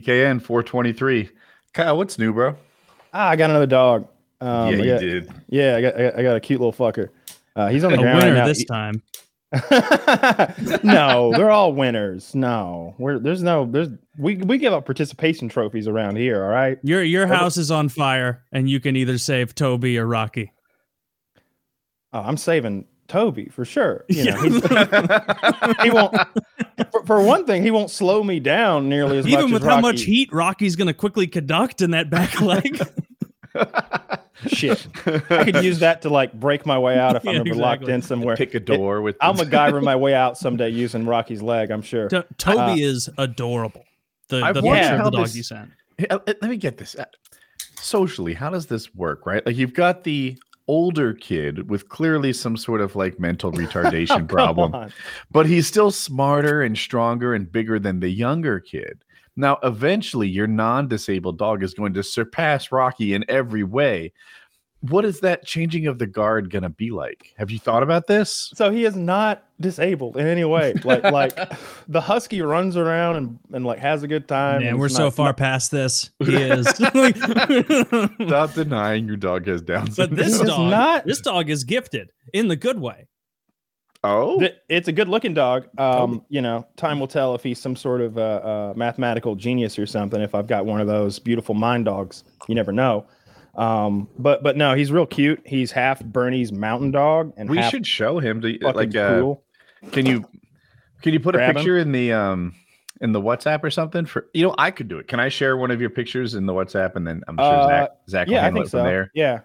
PKN 423. Kyle, what's new, bro? Ah, I got another dog. Um, yeah, I you got- did. Yeah, I got, I got I got a cute little fucker. Uh, he's on the A ground right winner now. this time. no, they're all winners. No, we're there's no there's we we give out participation trophies around here. All right. Your your house is on fire, and you can either save Toby or Rocky. Oh, I'm saving Toby for sure. You know, he's, he won't. For, for one thing, he won't slow me down nearly as much. Even as with how much heat Rocky's going to quickly conduct in that back leg. Shit, I could use that to like break my way out if I'm Yeah, ever locked in somewhere. Pick a door with. I'll MacGyver my way out someday using Rocky's leg. I'm sure. To- Toby is adorable. The, I the wonder picture how of the dog this- you sent. Uh, Let me get this. Uh, Socially, how does this work, right? Like you've got the older kid with clearly some sort of like mental retardation problem, on. but he's still smarter and stronger and bigger than the younger kid. Now, eventually, your non disabled dog is going to surpass Rocky in every way. What is that changing of the guard going to be like? Have you thought about this? So he is not disabled in any way. Like like the husky runs around and, and like has a good time. Man, and we're it's so not- far past this. He is. Not denying your dog has Down but this dog, not- this dog is gifted in the good way. oh, It's a good looking dog. Um, you know, time will tell if he's some sort of uh, uh, mathematical genius or something. If I've got one of those beautiful mind dogs, you never know. Um, but but no, he's real cute. He's half Bernese mountain dog and we half should show him to fucking like uh, cool. Can you can you put Grab a 'em? picture in the um in the WhatsApp or something for you know I could do it. Can I share one of your pictures in the WhatsApp and then I'm sure Uh, Zach Zach will Yeah, I handle it from so. there. Yeah,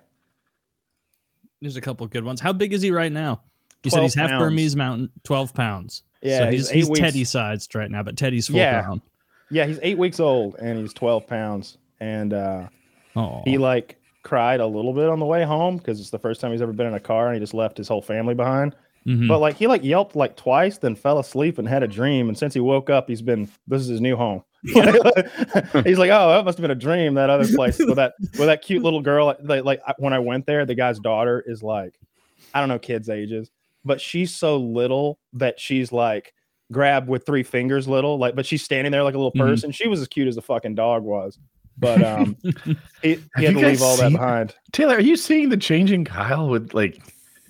There's a couple of good ones. How big is he right now? You said he's half pounds. Burmese mountain, 12 pounds. Yeah, so he's he's, he's weeks- Teddy sized right now, but Teddy's full Yeah. grown. yeah. He's eight weeks old and he's twelve pounds. And uh, Oh, he like cried a little bit on the way home because it's the first time he's ever been in a car and he just left his whole family behind. Mhm. But like he like yelped like twice, then fell asleep and had a dream. And since he woke up, he's been this is his new home. he's like, oh, that must have been a dream. That other place with that with that cute little girl. Like, like when I went there, the guy's daughter is like, I don't know kids' ages, but she's so little that she's like grabbed with three fingers, little like, but she's standing there like a little Mhm. person. She was as cute as the fucking dog was. But um, he, Have he had to leave guys all that behind. Taylor, are you seeing the changing Kyle with like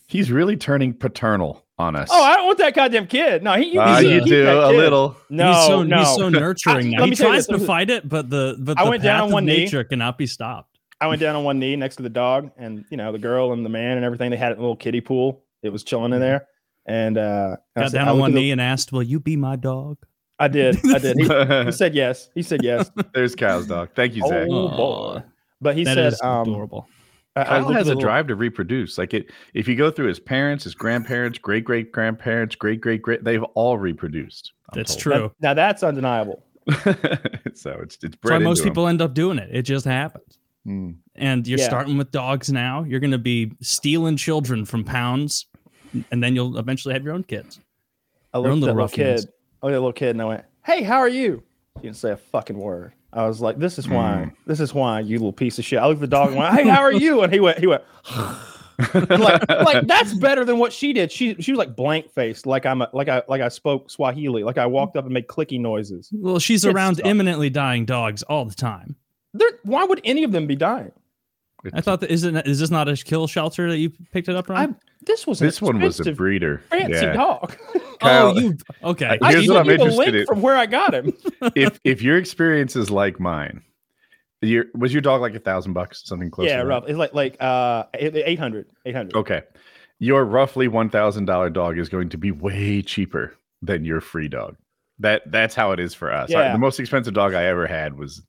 he's really turning paternal on us. Oh, I don't want that goddamn kid. No, he. You, Ah, you you keep do that a little. No, he's so no. he's so nurturing I- now. He me tell you tries to fight it, but the but I the went down on of one knee. nature cannot be stopped. I went down on one knee next to the dog, and you know the girl and the man and everything. They had a little kiddie pool. It was chilling in there, and uh, I Got said- down on one at the- knee and asked, "Will you be my dog?" I did. I did. He, he said yes. He said yes. There's Kyle's dog. Thank you, Zach. Oh, boy. But he that said, is um, adorable. I- I Kyle has a little- drive to reproduce. Like it, if you go through his parents, his grandparents, great great grandparents, great great great, they've all reproduced. I'm That's told. true. Now that's undeniable. so it's it's That's why most into 'em. people end up doing it. It just happens. Mm. And you're Yeah. starting with dogs now. You're going to be stealing children from pounds, and then you'll eventually have your own kids. I Your own looked at little little ruffians. kid. I looked at that little kid, and I went, "Hey, how are you?" He didn't say a fucking word. I was like, "This is why. Mm. This is why you little piece of shit." I looked at the dog and went, "Hey, how are you?" And he went, he went, like, like that's better than what she did. She she was like blank faced, like I'm a, like I like I spoke Swahili, like I walked up and made clicky noises. Well, she's Good around stuff. imminently dying dogs all the time. There, why would any of them be dying? I thought that isn't is this not a kill shelter that you picked it up from? This was an This one was a breeder. fancy Yeah. dog. Kyle- oh, you okay? I Here's sent what I'm interested in. from where I got him. if if your experience is like mine, your was your dog like a thousand bucks, something close? yeah, to that? rough. It's like like uh 800 800. Okay, your roughly one thousand dollar dog is going to be way cheaper than your free dog. That that's how it is for us. I- the most expensive dog I ever had was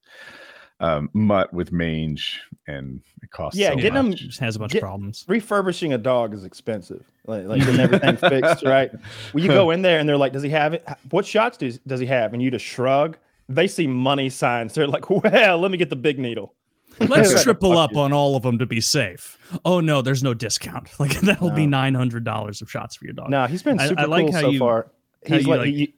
um, mutt with mange, and it costs Yeah, so getting them- just has a bunch Get- of problems. refurbishing a dog is expensive. Like, like getting everything fixed, right? When you go in there and they're like, "Does he have it? What shots does does he have?" And you just shrug. They see money signs. They're like, "Well, let me get the big needle." Let's Fuck triple you. up on all of them to be safe. Oh no, there's no discount. Like that'll be nine hundred dollars of shots for your dog. No, he's been I- I super like cool how so you- far. how He's you, like, like- he-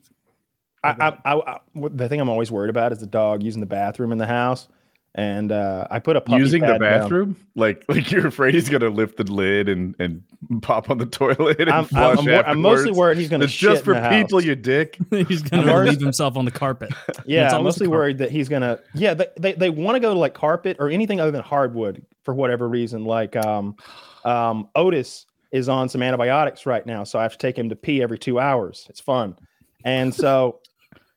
I, I, I, I, what- the thing I'm always worried about is the dog using the bathroom in the house. and uh, I put a puppy Using the pad down. bathroom, like like you're afraid he's gonna lift the lid and and pop on the toilet and I'm, I'm, flush I'm, I'm mostly worried he's going to It's shit just for in the house. people, you dick. He's gonna worried- leave himself on the carpet. Yeah, I'm mostly worried that he's gonna. Yeah, they they, they want to go to like carpet or anything other than hardwood for whatever reason. Like um, um, Otis is on some antibiotics right now, so I have to take him to pee every two hours. It's fun, and so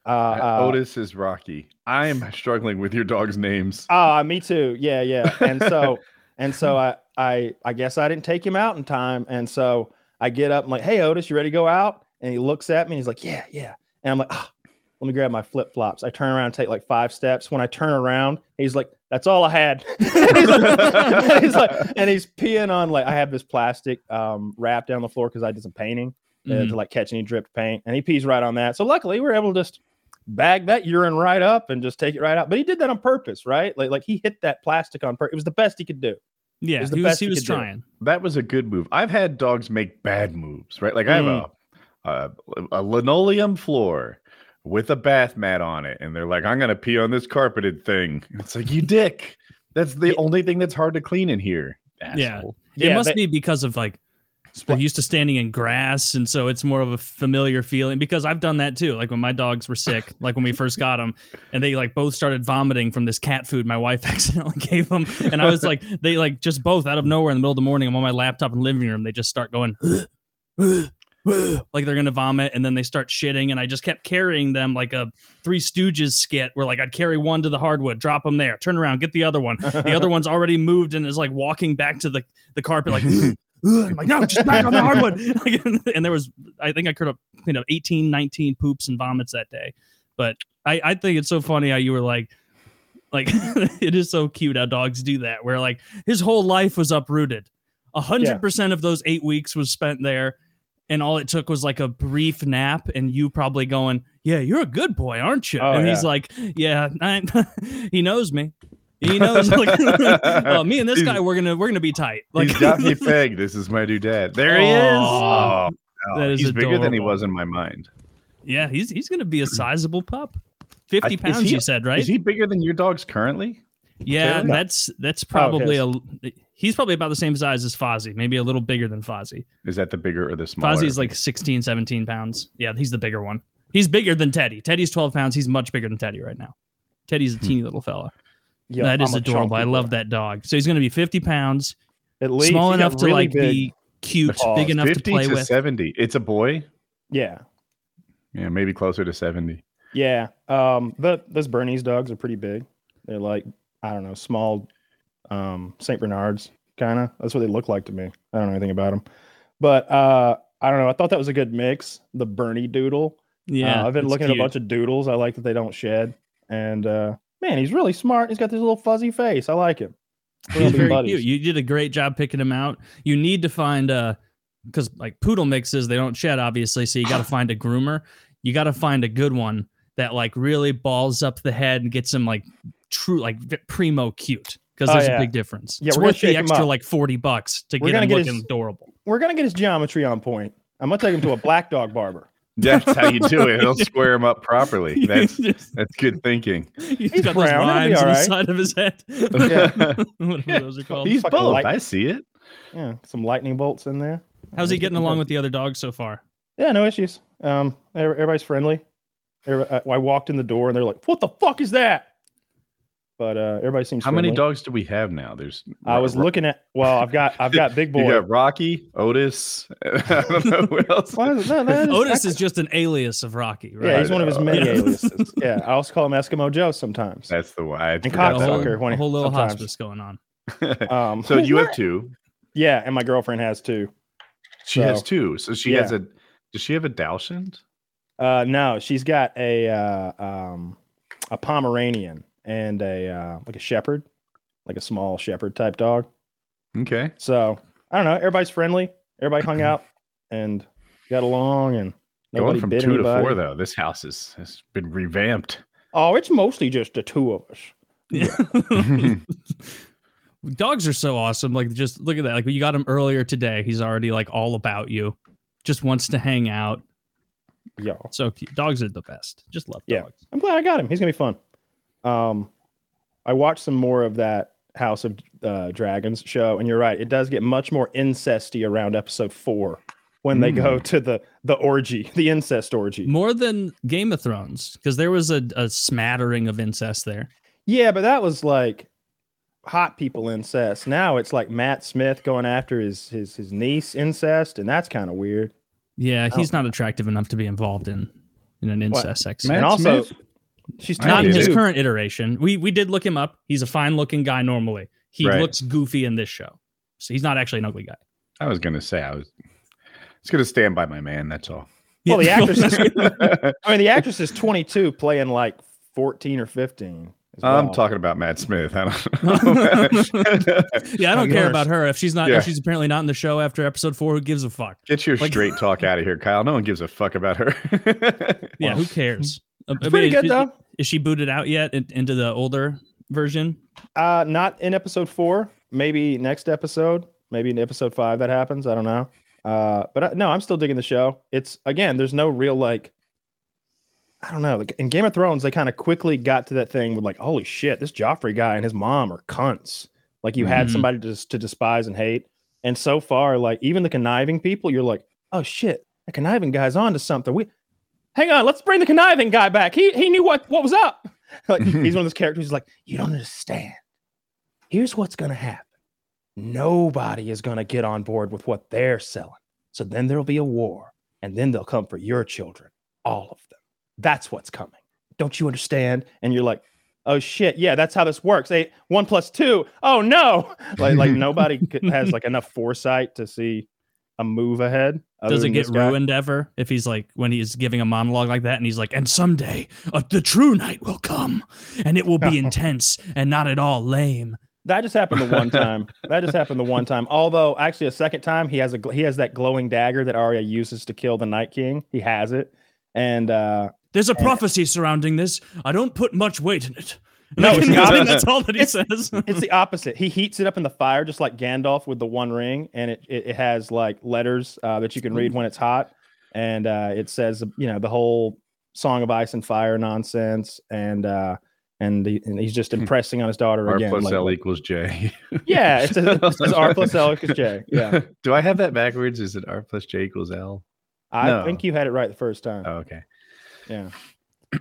uh, uh Otis is Rocky. I am struggling with your dog's names. Ah, me too. Yeah, yeah. And so and so I I I guess I didn't take him out in time. And so I get up, I'm like, hey Otis, you ready to go out? And he looks at me and he's like, Yeah, yeah. And I'm like, ah, let me grab my flip flops. I turn around and take like five steps. When I turn around, he's like, That's all I had. he's, like, he's like, and he's peeing on like I have this plastic um wrap down the floor because I did some painting uh, Mhm. to like catch any dripped paint, and he pees right on that. So luckily, we're able to just bag that urine right up and just take it right out. But he did that on purpose, right? Like like he hit that plastic on purpose. It was the best he could do. Yeah, was the he was, best he he was could do. trying. That was a good move. I've had dogs make bad moves, right? Like I have Mm. a, a a linoleum floor with a bath mat on it, and they're like, "I'm gonna pee on this carpeted thing." It's like you dick. That's the Yeah. only thing that's hard to clean in here. Yeah. it Yeah, must they- be because of like they're used to standing in grass, and so it's more of a familiar feeling. Because I've done that too. Like when my dogs were sick, like when we first got them, and they like both started vomiting from this cat food my wife accidentally gave them, and I was like, they like just both out of nowhere in the middle of the morning. I'm on my laptop in the living room. They just start going. like they're gonna vomit and then they start shitting and i just kept carrying them like a three stooges skit where like i'd carry one to the hardwood drop them there turn around get the other one the other one's already moved and is like walking back to the, the carpet like I'm like no just back on the hardwood Like, and there was i think i could have you know 18 19 poops and vomits that day. But i i think it's so funny how you were like like it is so cute how dogs do that where like his whole life was uprooted. A hundred percent of those eight weeks was spent there and all it took was like a brief nap and you probably going yeah you're a good boy aren't you? Oh, and he's like yeah I, he knows me he know, like, oh, me and this guy we're gonna we're gonna be tight like He's got. This is my new dad. There he is. Oh, that is he's bigger than he was in my mind. yeah he's he's gonna be a sizable pup 50 I- pounds he- you said right Is he bigger than your dogs currently? yeah that's Oh, that's probably a he's probably about the same size as Fozzie maybe a little bigger than Fozzie Is that the bigger or the smaller? Fozzie's like 16 17 pounds yeah he's the bigger one he's bigger than Teddy Teddy's 12 pounds he's much bigger than Teddy right now Teddy's a Hmm. teeny little fella Yeah, that is I'm adorable. I love boy. that dog. So he's going to be 50 pounds, At least small he enough to really like big. be cute, paws. big enough to play to with. 70. It's a boy. Yeah, Yeah, maybe closer to 70. yeah. Um, but those Bernese dogs are pretty big. They're like I don't know, small, um, Saint Bernards kind of. That's what they look like to me. I don't know anything about them, but uh, I don't know. I thought that was a good mix. The Bernie Doodle. Yeah, Uh, I've been it's looking at a bunch of doodles. I like that they don't shed. And uh, man, he's really smart. He's got this little fuzzy face. I like him. He's very buddies. cute. You did a great job picking him out. You need to find uh because like poodle mixes, they don't shed obviously, so you got to find a groomer. You got to find a good one that like really balls up the head and gets him like true like primo cute because Oh, there's yeah. a big difference. Yeah, it's worth the extra like 40 bucks to We're get him get looking his- adorable. We're gonna get his geometry on point. I'm gonna take him to a black dog barber. That's how you do it. He'll square him up properly. That's Just- that's good thinking. He's He's got those brown, it'll lines on all the side of his head. Yeah. Whatever those are called. He's fucking both. light- I see it. Yeah, some lightning bolts in there. How's he getting along with the other dogs so far? Yeah, no issues. Um, everybody's friendly. I walked in the door and they're like, "What the fuck is that?" But uh, everybody seems. How many dogs do we have now? There's I was Ro- looking at. Well, I've got I've got big boy. You boy. got Rocky, Otis. I don't know who else. Why is- no, that is- Otis I- is just an alias of Rocky, right? Yeah, he's one of his many aliases. Yeah, I also call him Eskimo Joe sometimes. That's the one. I And forgot a that whole, cocksucker when a he- whole little sometimes. hospice going on. Um, so you have two. Yeah, and my girlfriend has two. She has two. So she has a. Does she have a Dachshund? Uh, no, she's got a uh, um, a Pomeranian and a uh, like a Shepherd, like a small Shepherd type dog. Okay. So I don't know. Everybody's friendly. Everybody hung out and got along, and nobody Going from bit two anybody. to four though. This house is, has been revamped. Oh, it's mostly just the two of us. Yeah. Dogs are so awesome. Like, just look at that. Like, you got him earlier today. He's already like all about you. Just wants to hang out. Y'all. So dogs are the best. Just love Yeah. dogs. I'm glad I got him. He's gonna be fun. Um, I watched some more of that House of uh, Dragons show, and you're right. It does get much more incesty around episode four when they go to the the orgy, the incest orgy. More than Game of Thrones, because there was a, a smattering of incest there. Yeah, but that was like hot people incest. Now it's like Matt Smith going after his his his niece incest, and that's kind of weird. Yeah, Oh. he's not attractive enough to be involved in in an incest sex. And also, Smith? She's I Not in his it. current iteration. We we did look him up. He's a fine looking guy normally. He Right. looks goofy in this show. So he's not actually an ugly guy. I was gonna say I was. It's gonna stand by my man. That's all. Well, the actress is, I mean, the actress is 22, playing like 14 or 15. as I'm talking about Matt Smith. I don't know. yeah, I don't you care are- about her. If she's not Yeah. if she's apparently not in the show after episode four, who gives a fuck? Get your Like- straight talk out of here, Kyle. No one gives a fuck about her. Yeah, Well, who cares? It's pretty is- good is- though. Is she booted out yet in- into the older version? Uh, not in episode four. Maybe next episode. Maybe in episode five that happens. I don't know. Uh, but I, no, I'm still digging the show. It's again, there's no real like. I don't know. Like in Game of Thrones, they kind of quickly got to that thing with like, holy shit, this Joffrey guy and his mom are cunts. Like you had Mhm. somebody to, to despise and hate. And so far, like even the conniving people, you're like, oh shit, the conniving guy's on to something. We hang on, let's bring the conniving guy back. He he knew what what was up. Like he's one of those characters who's like, you don't understand. Here's what's gonna happen. Nobody is gonna get on board with what they're selling. So then there'll be a war, and then they'll come for your children, all of them. That's what's coming. Don't you understand? And you're like, oh shit, yeah, that's how this works. Eight one plus two. Oh no, like like nobody has like enough foresight to see a move ahead. Does it get guy. ruined ever if he's like when he's giving a monologue like that and he's like, and someday uh, the true night will come and it will be intense and not at all lame. That just happened the one time. that just happened the one time. Although, actually, a second time he has a he has that glowing dagger that Arya uses to kill the Night King. He has it, and uh, There's a prophecy surrounding this. I don't put much weight in it. No, it's the I think opposite. that's all that he It's- says. it's the opposite. He heats it up in the fire, just like Gandalf with the One Ring, and it it, it has like letters uh, that you can read when it's hot, and uh, it says you know the whole Song of Ice and Fire nonsense, and uh, and, he, and he's just impressing on his daughter R again. plus like- L equals J. yeah, it's, a, it's R plus L equals J. Yeah, Do I have that backwards? Is it R plus J equals L? I No. think you had it right the first time. Oh, okay. Yeah.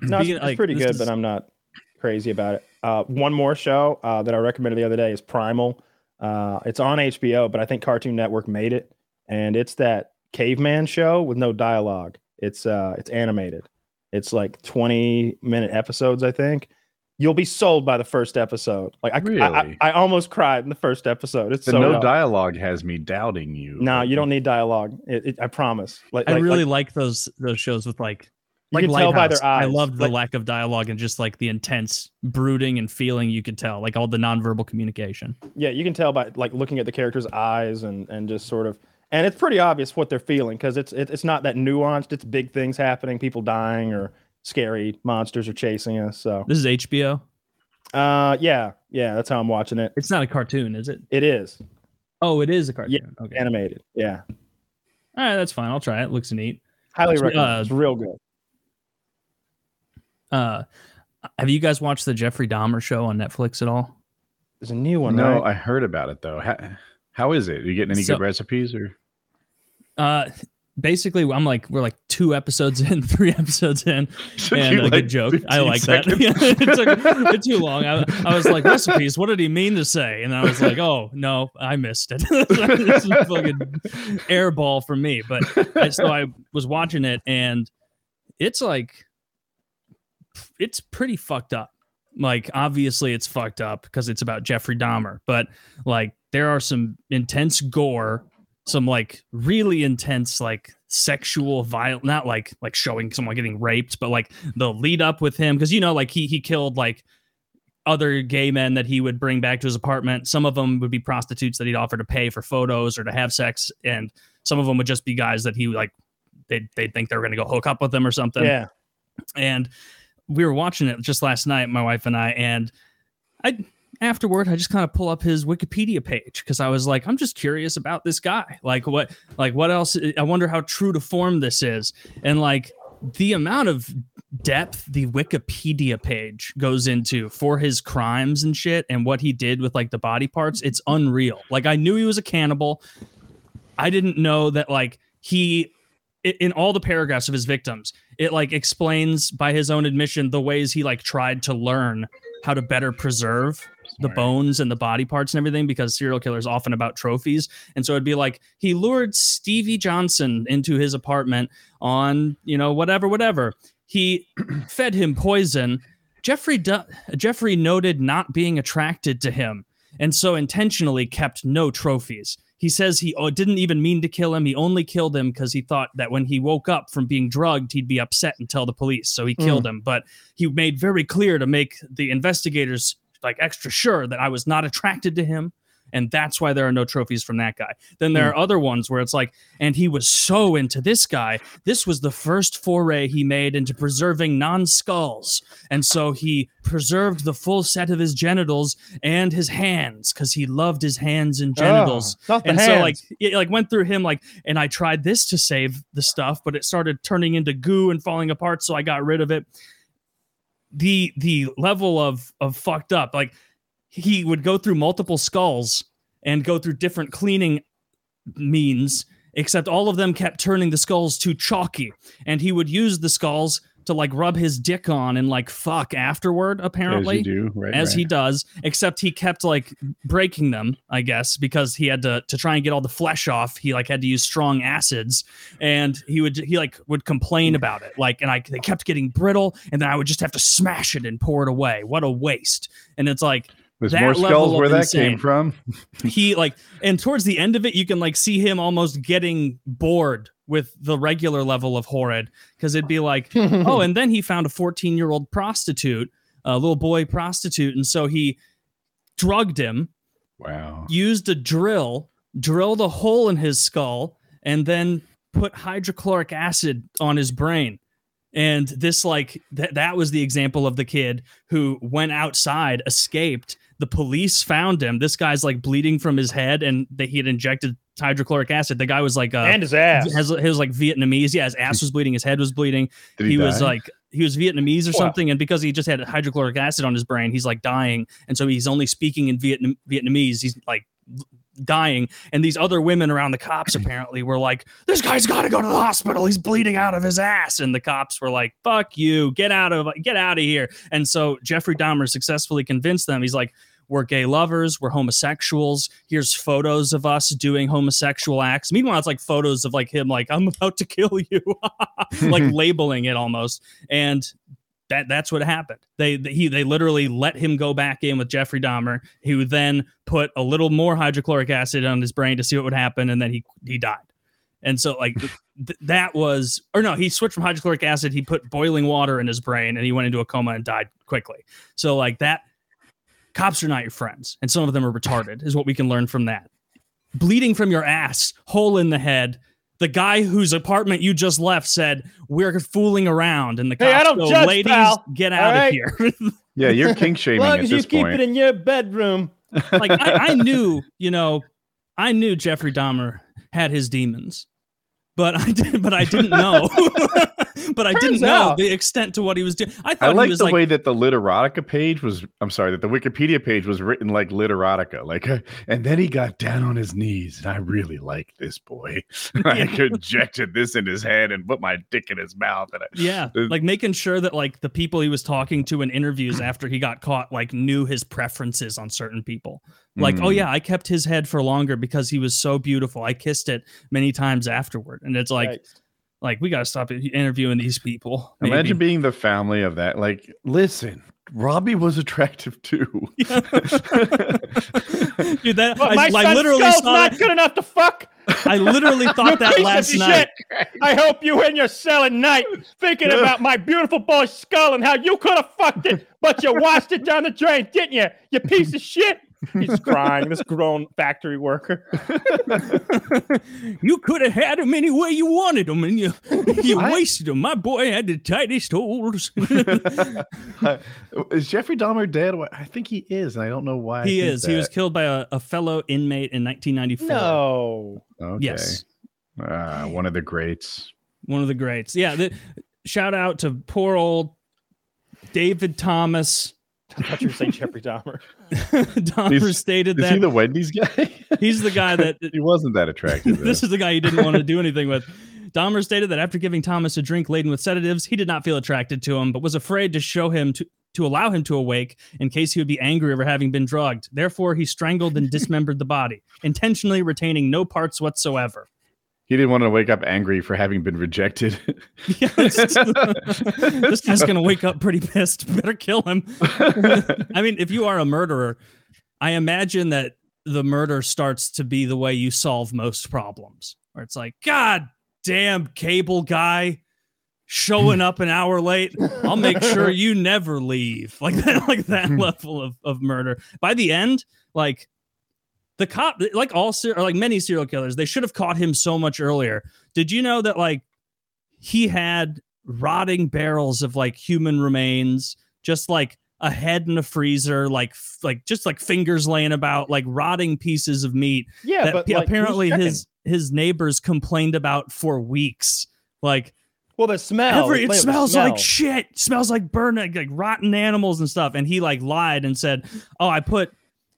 No, it's, Speaking- it's like, pretty good, is- but I'm not crazy about it. Uh, one more show uh, that I recommended the other day is Primal. Uh, it's on HBO, but I think Cartoon Network made it, and it's that caveman show with no dialogue. It's uh, it's animated. It's like 20 minute episodes, I think. You'll be sold by the first episode. Like I, I, Really? I, I almost cried in the first episode. It's The so no well. dialogue has me doubting you. No, you don't need dialogue. It, it, I promise. Like, I like- really like, like those those shows with like You like can tell by their Lighthouse. I eyes, loved the like- lack of dialogue and just like the intense brooding and feeling you could tell, like all the nonverbal communication. yeah you can tell by like looking at the characters eyes and and just sort of and it's pretty obvious what they're feeling because it's it, it's not that nuanced it's big things happening people dying or scary monsters are chasing us so This is HBO. uh yeah yeah that's how i'm watching it It's not a cartoon, is it? it is Oh, it is a cartoon. Okay. animated yeah All right, that's fine. I'll try it. Looks neat. highly So, recommend uh, it's real good Uh, have you guys watched the Jeffrey Dahmer show on Netflix at all? there's a new one No, right? I heard about it though. How, how is it? Are you getting any So- good recipes or? Uh, basically, I'm like we're like two episodes in, three episodes in, and a good joke. I like that. it took it too long. I, I was like recipes. What did he mean to say? And I was like, oh no, I missed it. this is a fucking airball for me. But I, so I was watching it, and it's like it's pretty fucked up. Like obviously it's fucked up because it's about Jeffrey Dahmer, but like there are some intense gore, some like really intense like sexual violence, not like like showing someone getting raped, but like the lead up with him because you know like he he killed like other gay men that he would bring back to his apartment. Some of them would be prostitutes that he'd offer to pay for photos or to have sex, and some of them would just be guys that he like they they think they're going to go hook up with them or something yeah and we were watching it just last night my wife and i and i afterward i just kind of pull up his wikipedia page because i was like i'm just curious about this guy like what like what else i wonder how true to form this is and like the amount of depth the Wikipedia page goes into for his crimes and shit and what he did with like the body parts, it's unreal. Like I knew he was a cannibal. I didn't know that like he in all the paragraphs of his victims, it like explains by his own admission the ways he like tried to learn how to better preserve the bones and the body parts and everything because serial killers often about trophies. And so it'd be like he lured stevie johnson into his apartment on you know whatever whatever. He fed him poison. Jeffrey du- jeffrey noted not being attracted to him and so intentionally kept no trophies he says he oh, didn't even mean to kill him. He only killed him because he thought that when he woke up from being drugged he'd be upset and tell the police. So he hmm. killed him. But he made very clear to make the investigators like extra sure that I was not attracted to him. And that's why there are no trophies from that guy. Then there are other ones where it's like, and he was so into this guy. This was the first foray he made into preserving non skulls. And so he preserved the full set of his genitals and his hands because he loved his hands and genitals Oh, and hands. so like it like went through him like and i tried this to save the stuff but it started turning into goo and falling apart so i got rid of it the the level of of fucked up like he would go through multiple skulls and go through different cleaning means except all of them kept turning the skulls too chalky and he would use the skulls to like rub his dick on and like fuck afterward apparently As you do, right? as right. he does except he kept like breaking them i guess because he had to to try and get all the flesh off he like had to use strong acids and he would he like would complain about it like and i they kept getting brittle and then i would just have to smash it and pour it away what a waste and it's like There's that more level skulls of where that insane. came from. he like and towards the end of it you can like see him almost getting bored with the regular level of horrid because it'd be like oh and then he found a 14 year old prostitute a little boy prostitute and so he drugged him Wow. used a drill drilled a hole in his skull and then put hydrochloric acid on his brain and this like that that was the example of the kid who went outside escaped the police found him this guy's like bleeding from his head and that he had injected hydrochloric acid the guy was like uh and his ass. has he was like Vietnamese. Yeah, his ass was bleeding, his head was bleeding. Did he he, was like he was Vietnamese or Wow. something, and because he just had hydrochloric acid on his brain, he's like dying, and so he's only speaking in Vietnam Vietnamese. He's like dying, and these other women around the cops apparently were like, "This guy's got to go to the hospital. He's bleeding out of his ass," and the cops were like, "Fuck you, get out of get out of here." And so Jeffrey Dahmer successfully convinced them. He's like. We're gay lovers. We're homosexuals. Here's photos of us doing homosexual acts. Meanwhile, it's like photos of like him, like I'm about to kill you, like labeling it almost. And that that's what happened. They he they literally let him go back in with Jeffrey Dahmer, who then put a little more hydrochloric acid on his brain to see what would happen, and then he he died. And so like th- that was or no, he switched from hydrochloric acid. He put boiling water in his brain, and he went into a coma and died quickly. So like that, cops are not your friends, and some of them are retarded, is what we can learn from that. Bleeding from your ass, hole in the head. The guy whose apartment you just left said we're fooling around, and the cops Hey, I don't go, judge, "Ladies, pal. get All out of here." yeah, you're king As shaming long at as you this keep point. it in your bedroom. like I, I knew, you know, I knew Jeffrey Dahmer had his demons, but I did, but I didn't know, but I didn't Turns know out- the extent to what he was doing. I I thought like he was the like, way that the literotica page was. I'm sorry, that the Wikipedia page was written like literotica. Like, uh, and then he got down on his knees, and I really like this boy. I injected this in his head and put my dick in his mouth. And I, yeah, Uh, like making sure that like the people he was talking to in interviews after he got caught like knew his preferences on certain people. Like, oh Mm. yeah, I kept his head for longer because he was so beautiful. I kissed it many times afterward, and it's like, Yikes. Like we gotta stop interviewing these people. maybe. Imagine being the family of that. Like, listen, Robbie was attractive too. Dude, that What, I, my I son's literally skull's saw not that. good enough to fuck. I literally thought that last of night. shit. I hope you in your cell at night thinking about my beautiful boy's skull and how you could have fucked it, but you washed it down the drain, didn't you? You piece of shit. He's crying. This grown factory worker. you could have had him any way you wanted him, and you you I- wasted him. My boy had the tightest holes. is Jeffrey Dahmer dead? I think he is, and I don't know why. He think is. He was killed by a, a fellow inmate in 1994. No. Okay. Yes, Ah, one of the greats. one of the greats. Yeah, the, shout out to poor old David Thomas. I thought you were saying Jeffrey Dahmer. Dahmer Is- stated Is that he the Wendy's guy? he's the guy that he wasn't that attractive. this is the guy he didn't want to do anything with. Dahmer stated that after giving Thomas a drink laden with sedatives, he did not feel attracted to him, but was afraid to show him to to allow him to awake in case he would be angry over having been drugged. Therefore, he strangled and dismembered the body, intentionally retaining no parts whatsoever. He didn't want to wake up angry for having been rejected. Yeah, this guy's gonna wake up pretty pissed. Better kill him. I mean, if you are a murderer, I imagine that the murder starts to be the way you solve most problems, where it's like, God damn cable guy showing up an hour late. I'll make sure you never leave. Like that, like that level of, of murder. By the end, like the cop, like all ser- like many serial killers, they should have caught him so much earlier. Did you know that like he had rotting barrels of like human remains, just like a head in a freezer, like f- like just like fingers laying about, like rotting pieces of meat Yeah, that but pe- like, apparently his his neighbors complained about for weeks. Like well the smell. every it smells smell. like shit. Smells like burning like rotten animals and stuff. And he like lied and said, "Oh, I put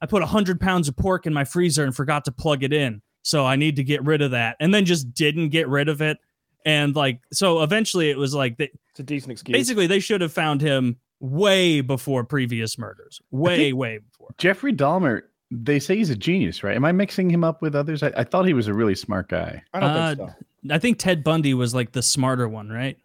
I put hundred pounds of pork in my freezer and forgot to plug it in, so I need to get rid of that." And then just didn't get rid of it. And like so, eventually it was like they, It's a decent excuse. basically they should have found him way before previous murders. Way way before. Jeffrey Dahmer. They say he's a genius, right? Am I mixing him up with others? I, I thought he was a really smart guy. I don't Uh, think so. I think Ted Bundy was like the smarter one, right?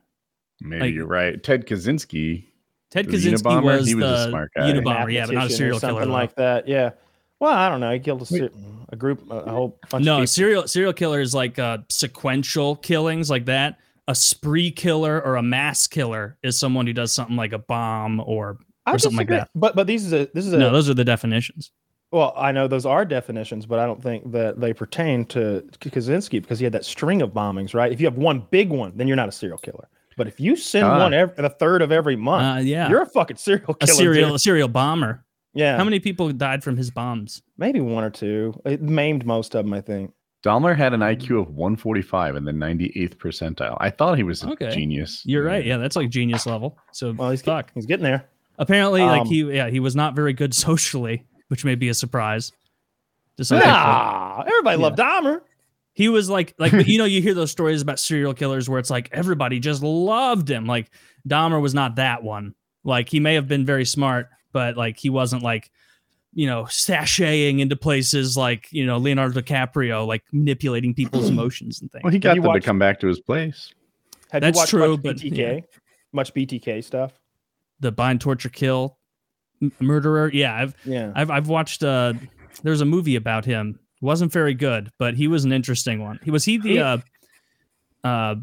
Maybe Like- you're right. Ted Kaczynski. Ted The Kaczynski Unabomber? was, He was a the smart guy. Unabomber, yeah, but not a Mathematician or serial killer. something like that. Yeah. Well, I don't know. He killed a, a group, a, a whole bunch no of people. serial serial is like uh sequential killings like that a spree killer or a mass killer is someone who does something like a bomb or I or something like that. But but these is a this is a no those are the definitions well I know those are definitions, but I don't think that they pertain to K- Kaczynski because he had that string of bombings, right? If you have one big one, then you're not a serial killer. But if you send Ah. one every a third of every month, uh yeah you're a fucking serial killer. a killer. serial a serial bomber Yeah. how many people died from his bombs Maybe one or two. It maimed most of them, I think. Dahmer had an IQ of 145 in the 98th percentile. I thought he was a Okay. genius. you're right yeah that's like genius level so Well, he's fuck he's getting there. apparently like Um, he yeah he was not very good socially which may be a surprise to some people. Nah, everybody loved Dahmer. He was like like you know you hear those stories about serial killers where it's like everybody just loved him like dahmer was not that one like he may have been very smart but like he wasn't like you know sashaying into places like you know leonardo dicaprio like manipulating people's emotions and things Well, he got you them to come back to his place. Have That's you watched true, much but, BTK? yeah. Much BTK stuff. the bind torture kill m- murderer yeah i've Yeah. i've, I've watched uh there's a movie about him wasn't very good but he was an interesting one he was he the uh uh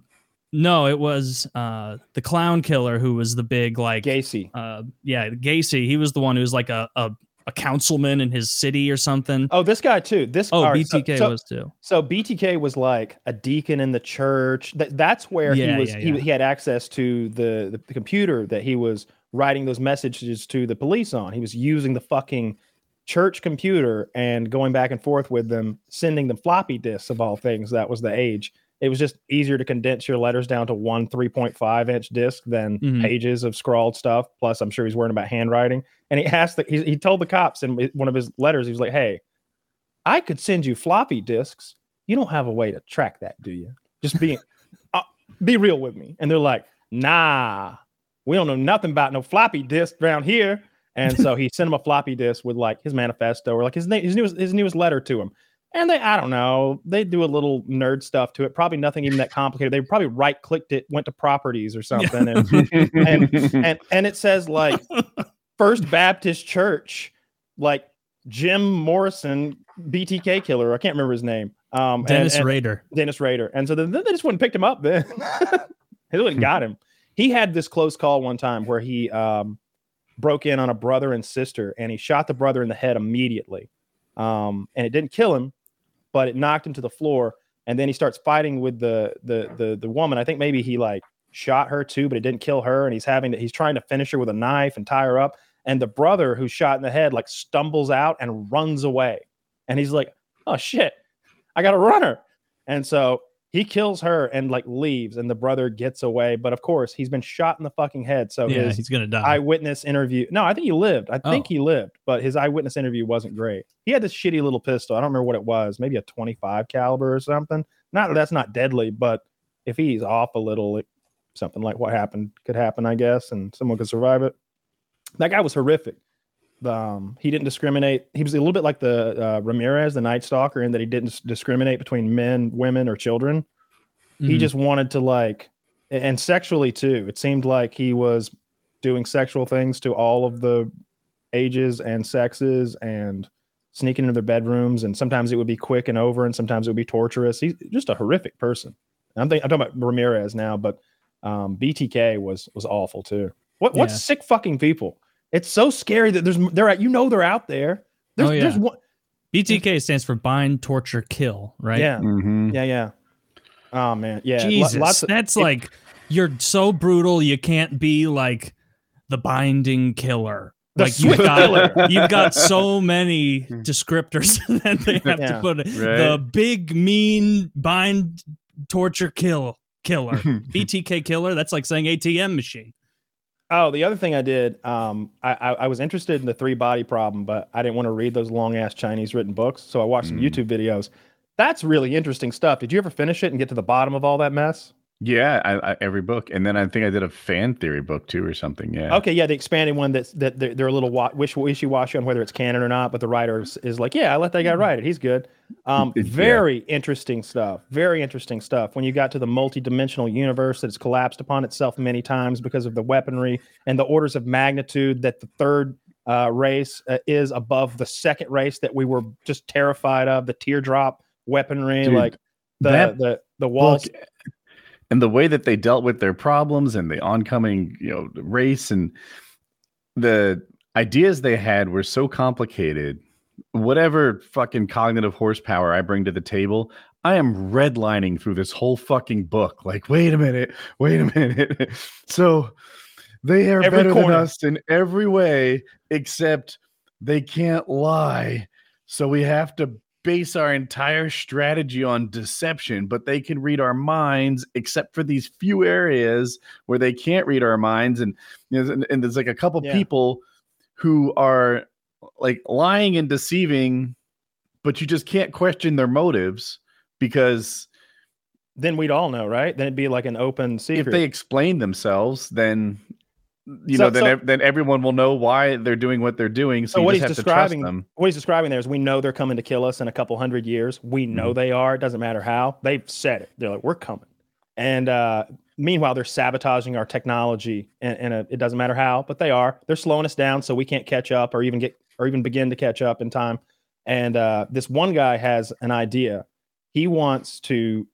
no it was uh the clown killer who was the big like Gacy. uh yeah Gacy he was the one who was like a a, a councilman in his city or something Oh, this guy too. This oh right, BTK so, was too so BTK was like a deacon in the church. That, that's where Yeah, he was. yeah, He, yeah. he had access to the the computer that he was writing those messages to the police on. He was using the fucking church computer and going back and forth with them, sending them floppy disks of all things. That was the age. It was just easier to condense your letters down to one 3.5 inch disc than Mhm. pages of scrawled stuff. Plus, I'm sure he's worrying about handwriting. And he asked that he, he told the cops in one of his letters, he was like, Hey, I could send you floppy disks. You don't have a way to track that, do you? Just be, uh, be real with me. And they're like, Nah, we don't know nothing about no floppy disk around here. And so he sent him a floppy disk with like his manifesto or like his name, his newest, his newest letter to him. And they, I don't know, they do a little nerd stuff to it. Probably nothing even that complicated. They probably right clicked it, went to properties or something, and and and it says like First Baptist Church, like Jim Morrison, BTK killer. I can't remember his name. Um, and- Dennis and- Rader Dennis Rader. And so then they just went and picked him up. Then they went and got him. He had this close call one time where he um, broke in on a brother and sister, and he shot the brother in the head immediately. Um, and it didn't kill him, but it knocked him to the floor. And then he starts fighting with the the the the woman. I think maybe he like shot her too, but it didn't kill her. And he's having to, he's trying to finish her with a knife and tie her up. And the brother who's shot in the head like stumbles out and runs away. And he's like, "Oh shit, I got a runner!" And so He kills her and like leaves, and the brother gets away. But of course, he's been shot in the fucking head. So yeah, his he's gonna die. eyewitness interview. No, I think he lived. I think Oh. he lived, but his eyewitness interview wasn't great. He had this shitty little pistol. I don't remember what it was. Maybe a 25 caliber or something. Not that's not deadly, but if he's off a little, it, something like what happened could happen, I guess, and someone could survive it. That guy was horrific. Um, he didn't discriminate. He was a little bit like the uh, Ramirez, the Night Stalker, in that he didn't discriminate between men, women, or children he Mhm. just wanted to like and sexually too it seemed like he was doing sexual things to all of the ages and sexes and sneaking into their bedrooms and sometimes it would be quick and over and sometimes it would be torturous he's just a horrific person i'm thinking i'm talking about ramirez now but um, btk was was awful too what Yeah. sick fucking people it's so scary that there's they're at you know they're out there there's, Oh, yeah. there's one BTK stands for bind, torture, kill. Right? yeah Mhm. yeah yeah oh man yeah lo- Jesus, lots of, that's it- like you're so brutal. You can't be like the binding killer. The like you've got, killer. you've got so many descriptors that they have Yeah. to put. it. Right. The big, mean, bind, torture, kill killer. BTK killer. That's like saying ATM machine. Oh, the other thing I did, um, I, I, I was interested in the three body problem, but I didn't want to read those long ass Chinese written books. So I watched some Mm. YouTube videos. That's really interesting stuff. Did you ever finish it and get to the bottom of all that mess? Yeah, I, I, every book, and then I think I did a fan theory book too, or something. Yeah. Okay, yeah, the expanded one that's that they're, they're a little wa- wish wishy washy on whether it's canon or not, but the writer is, is like, yeah, I let that guy write it. He's good. Um, Yeah. very interesting stuff. Very interesting stuff. When you got to the multi-dimensional universe that's collapsed upon itself many times because of the weaponry and the orders of magnitude that the third uh, race uh, is above the second race that we were just terrified of. The teardrop weaponry, Dude, like the that the the walls. book and the way that they dealt with their problems and the oncoming you know race and the ideas they had were so complicated. Whatever fucking cognitive horsepower i bring to the table i am redlining through this whole fucking book. Like wait a minute wait a minute. So they are Every better corner. than us in every way except they can't lie. So we have to base our entire strategy on deception, but they can read our minds except for these few areas where they can't read our minds. And you know, and, and there's like a couple Yeah. people who are like lying and deceiving, but you just can't question their motives because Then we'd all know, right? Then it'd be like an open secret. if they explain themselves, then you So- know, then so- ev- then everyone will know why they're doing what they're doing. So, So you what he's have to trust describing, them. what he's describing there is we know they're coming to kill us in a couple hundred years. We know Mm-hmm. they are. It doesn't matter how. They've said it. They're like, we're coming. And uh, meanwhile, they're sabotaging our technology, and, and uh, it doesn't matter how, but they are. They're slowing us down so we can't catch up or even get or even begin to catch up in time. And uh, this one guy has an idea. He wants to,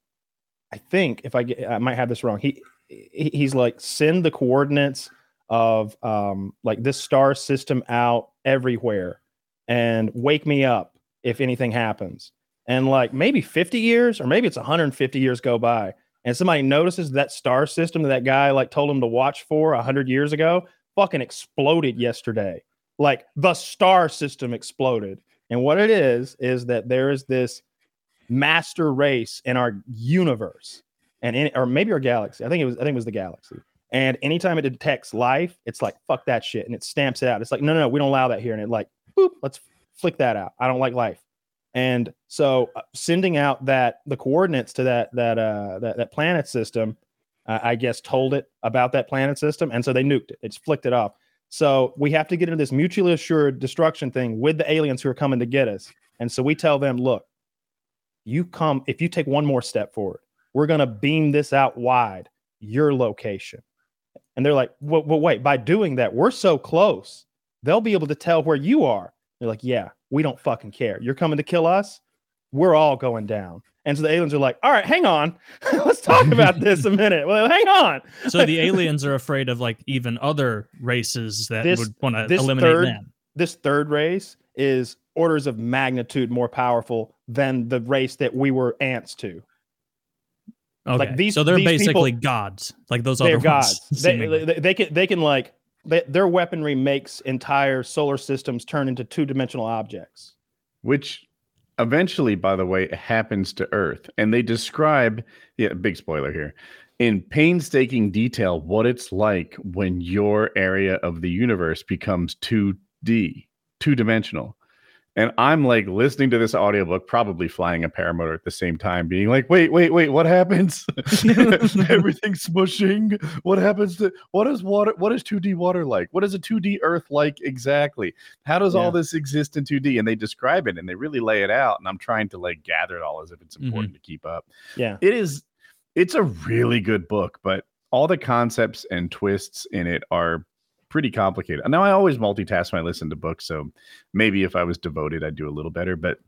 I think, if I get, I might have this wrong. He- he's like send the coordinates of um, like this star system out everywhere and wake me up if anything happens. And like maybe 50 years or maybe it's 150 years go by and somebody notices that star system that that guy like told him to watch for 100 years ago fucking exploded yesterday. Like the star system exploded. And what it is is that there is this master race in our universe and in, or maybe our galaxy. I think it was I think it was the galaxy. And anytime it detects life, it's like fuck that shit, and it stamps it out. It's like no, no, no, we don't allow that here, and it like boop, let's flick that out. I don't like life. And so uh, sending out that the coordinates to that that uh that, that planet system, uh, I guess told it about that planet system, and so they nuked it. It's flicked it off. So we have to get into this mutually assured destruction thing with the aliens who are coming to get us. And so we tell them, look, you come if you take one more step forward, we're gonna beam this out wide, your location. And they're like, well, well, wait, by doing that, we're so close, they'll be able to tell where you are. They're like, yeah, we don't fucking care. You're coming to kill us. We're all going down. And so the aliens are like, all right, hang on. Let's talk about this a minute. Well, hang on. So the aliens are afraid of like even other races that This- would want to eliminate third- them. This third race is orders of magnitude more powerful than the race that we were ants to. Okay. like these- so they're these people- basically gods, like those They're other gods. ones. They, they, they can they can like they, their weaponry makes entire solar systems turn into two dimensional objects. which eventually, by the way, happens to Earth. And they describe, yeah, big spoiler here, in painstaking detail what it's like when your area of the universe becomes 2D, two dimensional. And I'm like listening to this audiobook, probably flying a paramotor at the same time, being like, wait, wait, wait, what happens? Everything's smushing. What happens to what is water? What is 2D water like? What is a 2D earth like exactly? How does Yeah. all this exist in 2D? And they describe it and they really lay it out. And I'm trying to like gather it all as if it's Mhm. important to keep up. Yeah. It is it's a really good book, but all the concepts and twists in it are pretty complicated. Now I always multitask when I listen to books, so maybe if I was devoted, I'd do a little better. But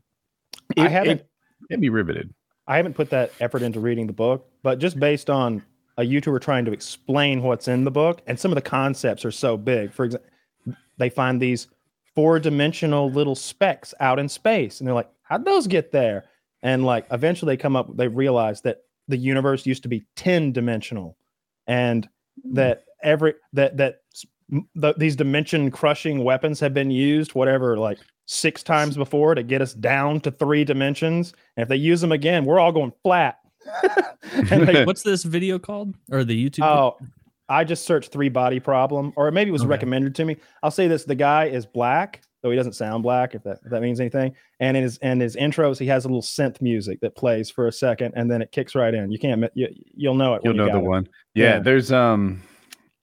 I haven't it, it be riveted. I haven't put that effort into reading the book, but just based on a YouTuber trying to explain what's in the book, and some of the concepts are so big. For example, they find these four dimensional little specks out in space, and they're like, "How'd those get there?" And like, eventually, they come up. They realize that the universe used to be ten dimensional, and hmm. that every that that the, these dimension crushing weapons have been used whatever like six times before to get us down to three dimensions and if they use them again we're all going flat and they, What's this video called or the YouTube? oh i just searched three body problem or maybe it was Okay. recommended to me i'll say this the guy is black though he doesn't sound black if that, if that means anything and in his and his intros he has a little synth music that plays for a second and then it kicks right in you can't you, you'll know it You'll when you know the it. one. Yeah, Yeah. there's um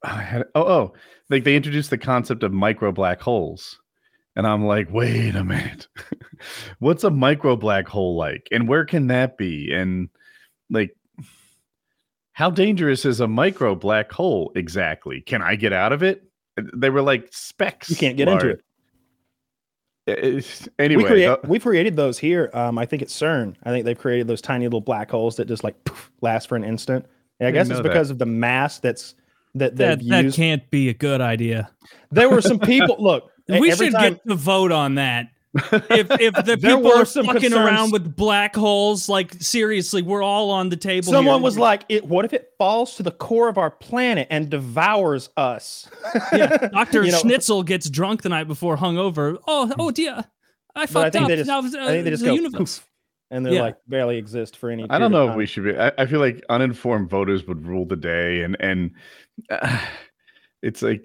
I had oh oh like they introduced the concept of micro black holes. And I'm like, wait a minute. What's a micro black hole like? And where can that be? And like how dangerous is a micro black hole exactly? Can I get out of it? They were like specks. you can't get into it It's- Anyway, we create, uh, we've created those here. Um, I think at CERN. I think they've created those tiny little black holes that just like poof, last for an instant. And I Didn't guess it's know that. because of the mass that's that that, that can't be a good idea. There were some people. Look, We should time, get to vote on that. If if the people are some fucking concerns. around with black holes, like seriously, we're all on the table. someone here. was like, "It. What if it falls to the core of our planet and devours us?" Yeah, Doctor You know- Schnitzel gets drunk the night before, hungover. Oh, oh dear, I I fucked think up. just- That was, I think they uh, just the go universe. poof, and they're Yeah. like barely exist for any. I don't know if we should be. I, I feel like uninformed voters would rule the day, and and uh, it's like,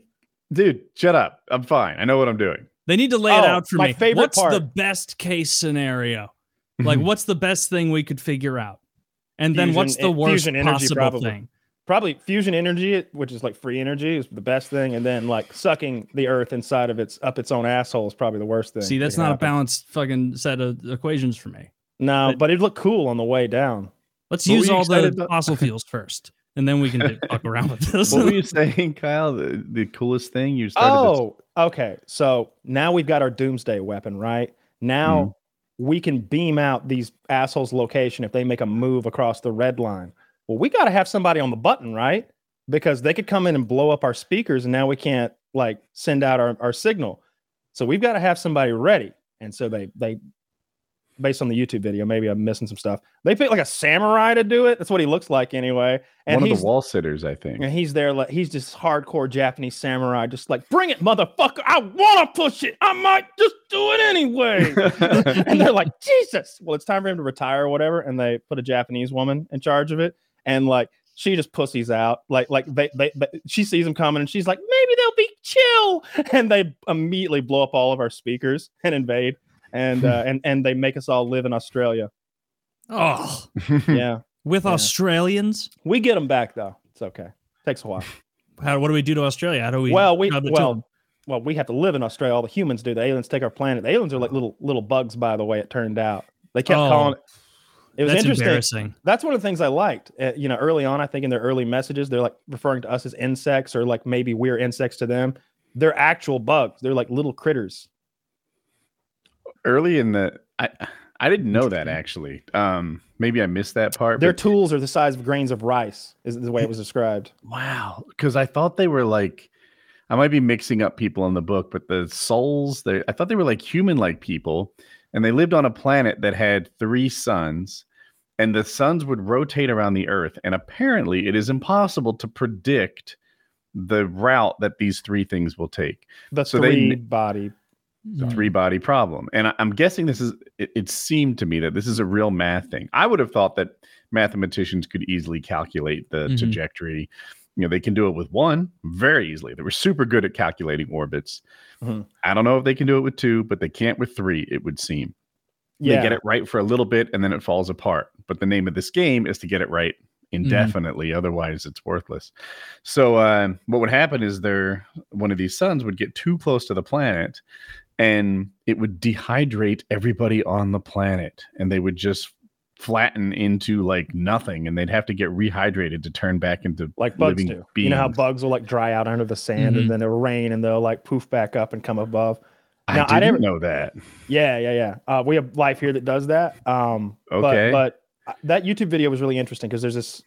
dude, shut up. I'm fine. I know what I'm doing. They need to lay it Oh, out for my me. favorite what's the best case scenario? Like, what's the best thing we could figure out? And then what's the worst fusion energy, possible probably. thing? Probably fusion energy, which is like free energy, is the best thing, and then like sucking the Earth inside of its up its own asshole is probably the worst thing. See, that's can not a balanced fucking set of equations for me. No, but- but it'd look cool on the way down. Let's What use all the about? fossil fuels first, and then we can fuck around with this. what were you saying, Kyle? The, the coolest thing you started. this- Oh, okay. So now we've got our doomsday weapon, right? Now Mm-hmm. we can beam out these assholes' location if they make a move across the red line. Well, we got to have somebody on the button, right? Because they could come in and blow up our speakers, and now we can't like send out our, our signal. So we've got to have somebody ready. And so they they based on the YouTube video, maybe I'm missing some stuff. They picked like a samurai to do it. That's what he looks like anyway. And One of the wall sitters, I think. and he's there like he's just hardcore Japanese samurai, just like bring it, motherfucker. I wanna push it. I might just do it anyway. and they're like, Jesus. Well, it's time for him to retire or whatever. And they put a Japanese woman in charge of it. And like she just pussies out. Like, like they, they, they she sees him coming and she's like, maybe they'll be chill. And they immediately blow up all of our speakers and invade. And uh, and and they make us all live in Australia. oh, Yeah. with Yeah. Australians? We get them back though. It's okay. Takes a while. How? What do we do to Australia? How do we? well, we shove it to well, well, we have to live in Australia. All the humans do. The aliens take our planet. The aliens are like little little bugs, by the way. It turned out they kept Oh, calling it. It was that's interesting. embarrassing. That's one of the things I liked. Uh, you know, early on, I think in their early messages, they're like referring to us as insects, or like maybe we're insects to them. They're actual bugs. They're like little critters. Early in the, I I didn't know that actually. Um, maybe I missed that part. Their but- tools are the size of grains of rice. Is the way it was described. Wow, because I thought they were like, I might be mixing up people in the book, but the souls, they I thought they were like human-like people, and they lived on a planet that had three suns, and the suns would rotate around the Earth, and apparently it is impossible to predict the route that these three things will take. The So they three kn- body. A Mhm. three body problem. And I, I'm guessing this is, it, it seemed to me that this is a real math thing. I would have thought that mathematicians could easily calculate the Mhm. trajectory. You know, they can do it with one very easily. They were super good at calculating orbits. Mhm. I don't know if they can do it with two, but they can't with three, it would seem. Yeah. They get it right for a little bit and then it falls apart. But the name of this game is to get it right indefinitely. Otherwise, it's worthless. So, um, what would happen is there one of these suns would get too close to the planet and it would dehydrate everybody on the planet and they would just flatten into like nothing and they'd have to get rehydrated to turn back into like bugs living do. You know how bugs will like dry out under the sand Mhm. and then it'll rain and they'll like poof back up and come above. I Now, I didn't never- know that. Yeah, yeah, yeah. Uh, we have life here that does that. Um, Okay. But, but uh, that YouTube video was really interesting because there's this.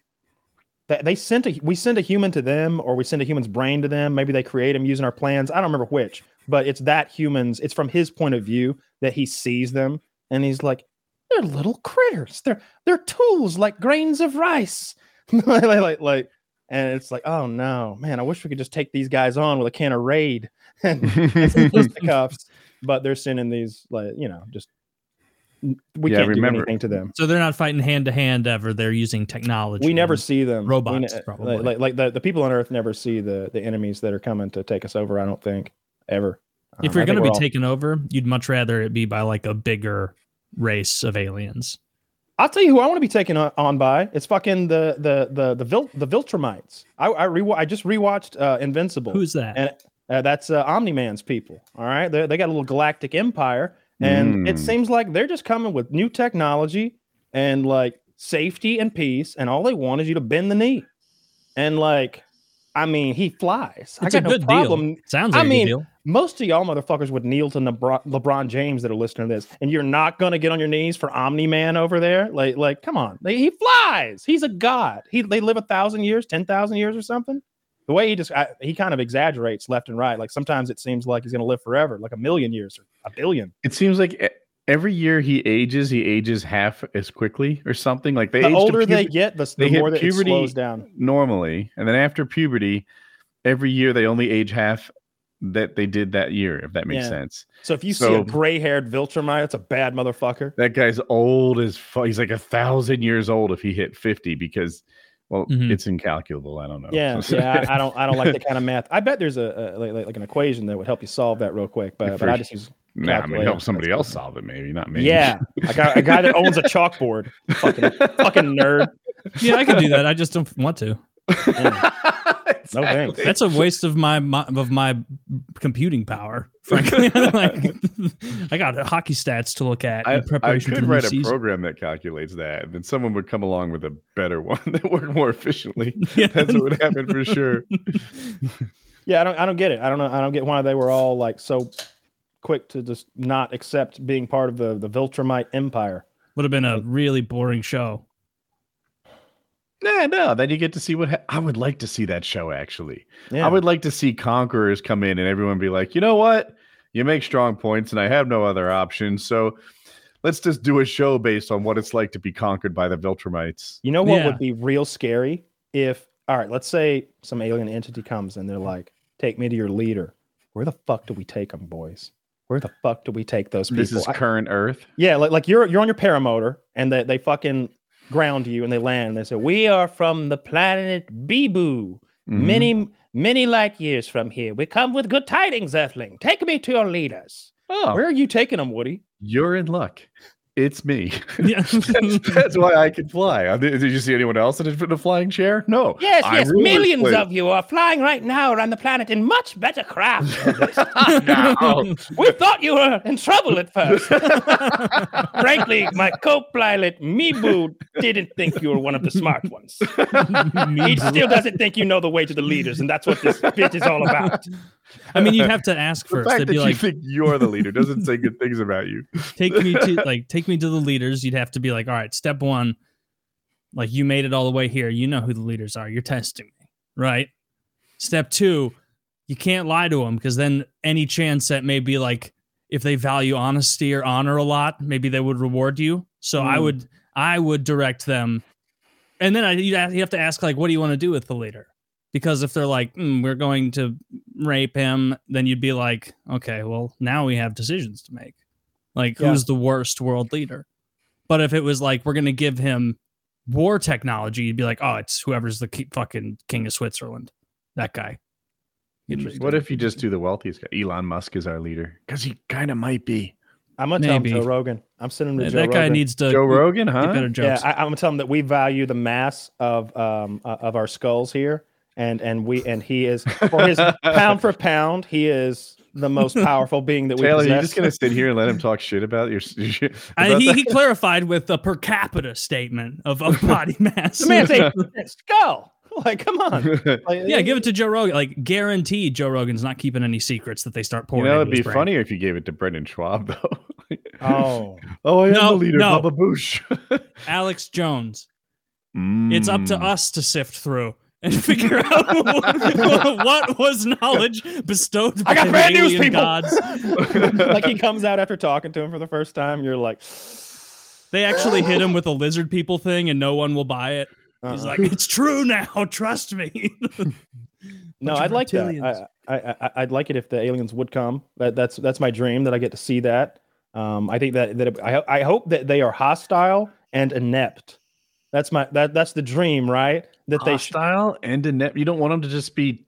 They sent a we send a human to them or we send a human's brain to them. Maybe they create them using our plans. I don't remember which, but it's that humans. It's from his point of view that he sees them and he's like, they're little critters. They're they're tools like grains of rice. like, like like and it's like, oh no, man, I wish we could just take these guys on with a can of raid and and some fisticuffs, but they're sending these like you know just we Yeah, can't remember- do anything to them. So they're not fighting hand to hand ever. They're using technology. We never see them. Robots, ne- probably. Like, like, like the, the people on Earth never see the the enemies that are coming to take us over. I don't think ever. If Um, you're going to be all- taken over, you'd much rather it be by like a bigger race of aliens. I'll tell you who I want to be taken on, on by. It's fucking the the the the Vil- the Viltrumites. I I, re- I just rewatched uh, Invincible. Who's that? and uh, that's uh, Omni Man's people. All right, they they got a little galactic empire, and it Mm. seems like they're just coming with new technology and like safety and peace, and all they want is you to bend the knee. And like, I mean, he flies. I It's a got no good problem. deal. Sounds like a mean, good deal. Most of y'all motherfuckers would kneel to LeBron, LeBron James that are listening to this, and you're not gonna get on your knees for Omni Man over there. Like, like, come on, They- he flies. He's a god. He they live a thousand years, ten thousand years, or something. The way he just I, he kind of exaggerates left and right. Like sometimes it seems like he's gonna live forever, like a million years or a billion. It seems like every year he ages, he ages half as quickly or something. Like they The age to older they get, the, the more that it puberty- slows down. normally, and then after puberty, every year they only age half that they did that year. If that makes Yeah. sense. So if you see a gray-haired Viltrumite, it's a bad motherfucker. That guy's old as fuck. He's like a thousand years old if he hit fifty because, well, Mhm. it's incalculable. I don't know. Yeah, yeah. I, I don't, I don't like that kind of math. I bet there's a, a like, like- like an equation that would help you solve that real quick. But, but I just use Nah, I mean, help somebody That's else good. solve it, maybe not me. Yeah, a guy, a guy that owns a chalkboard. Fucking, fucking nerd. Yeah, I can do that. I just don't want to. Yeah. No thanks. That's a waste of my, my of my computing power. Frankly, like, I got hockey stats to look at I, in preparation for could the new write a season. program that calculates that, and then someone would come along with a better one that worked more efficiently. Yeah. That's what would happen for sure. Yeah, I don't, I don't get it. I don't know. I don't get why they were all like so quick to just not accept being part of the the Viltrumite empire. Would have been a really boring show. Nah, no. Then you get to see what ha- I would like to see that show. Actually, Yeah, I would like to see conquerors come in and everyone be like, you know what, you make strong points, and I have no other options. So let's just do a show based on what it's like to be conquered by the Viltrumites. You know what Yeah. would be real scary if all right, let's say some alien entity comes and they're like, "Take me to your leader." Where the fuck do we take them, boys? Where the fuck do we take those people? This is I- current Earth. yeah, like like you're you're on your paramotor and they, they fucking ground you and they land and they say, "We are from the planet Bibu, Mhm. many many light years from here. We come with good tidings, Earthling. Take me to your leaders." Oh, Where are you taking them, Woody? you're in luck. It's me. Yeah. that's, that's why I can fly. Uh, Did, did you see anyone else that has been a flying chair? No. Yes, I yes, millions place. of you are flying right now around the planet in much better craft. No. We thought you were in trouble at first. Frankly, my co-pilot Mibu didn't think you were one of the smart ones. He still doesn't think you know the way to the leaders, and that's what this bit is all about. I mean, you'd have to ask The first. fact They'd that be you like, think you're the leader doesn't say good things about you. take me to like take me to the leaders. You'd have to be like all right step one like you made it all the way here. You know who the leaders are. You're testing me. Right? Step two you can't lie to them because then any chance that maybe like if they value honesty or honor a lot maybe they would reward you. So i Mm. would i would direct them. And then I, you have to ask like what do you want to do with the leader? Because if they're like "Mm, we're going to rape him, then you'd be like, okay, well, now we have decisions to make. Like, Yeah. who's the worst world leader? But if it was like, we're going to give him war technology, you'd be like, oh, it's whoever's the ki- fucking king of Switzerland. That guy. What if you just do the wealthiest guy? Elon Musk is our leader because he kind of might be. I'm gonna tell him Joe Rogan. I'm sending him to that Joe guy Rogan. needs to Joe Rogan, huh? better Yeah, jokes. I, I'm gonna tell him that we value the mass of um uh, of our skulls here, and and we and he is for his pound for pound, he is the most powerful being that we Taylor, possess. you're just gonna sit here and let him talk shit about your. your I, about he, he clarified with a per capita statement of, of body mass. the man's a skull. Like, come on. Like, yeah, give it to Joe Rogan. Like, guaranteed, Joe Rogan's not keeping any secrets that they start you pouring. know, it'd be brain. funnier if you gave it to Brendan Schaub, though. Oh, oh, I am No, the leader, no. Baba Boosh. Alex Jones. It's up to Mm. us to sift through and figure out what, what was knowledge bestowed by I got the bad news, alien people. gods. like he comes out after talking to him for the first time. You're like, They actually hit him with a lizard people thing, and no one will buy it. He's uh-uh. like, "It's true now. Trust me." no, I'd like that. I, I, I, I'd like it if the aliens would come. That, that's that's my dream that I get to see that. Um, I think that that it- I, I hope that they are hostile and inept. That's my that that's the dream, right? That they sh- hostile and inept. You don't want them to just be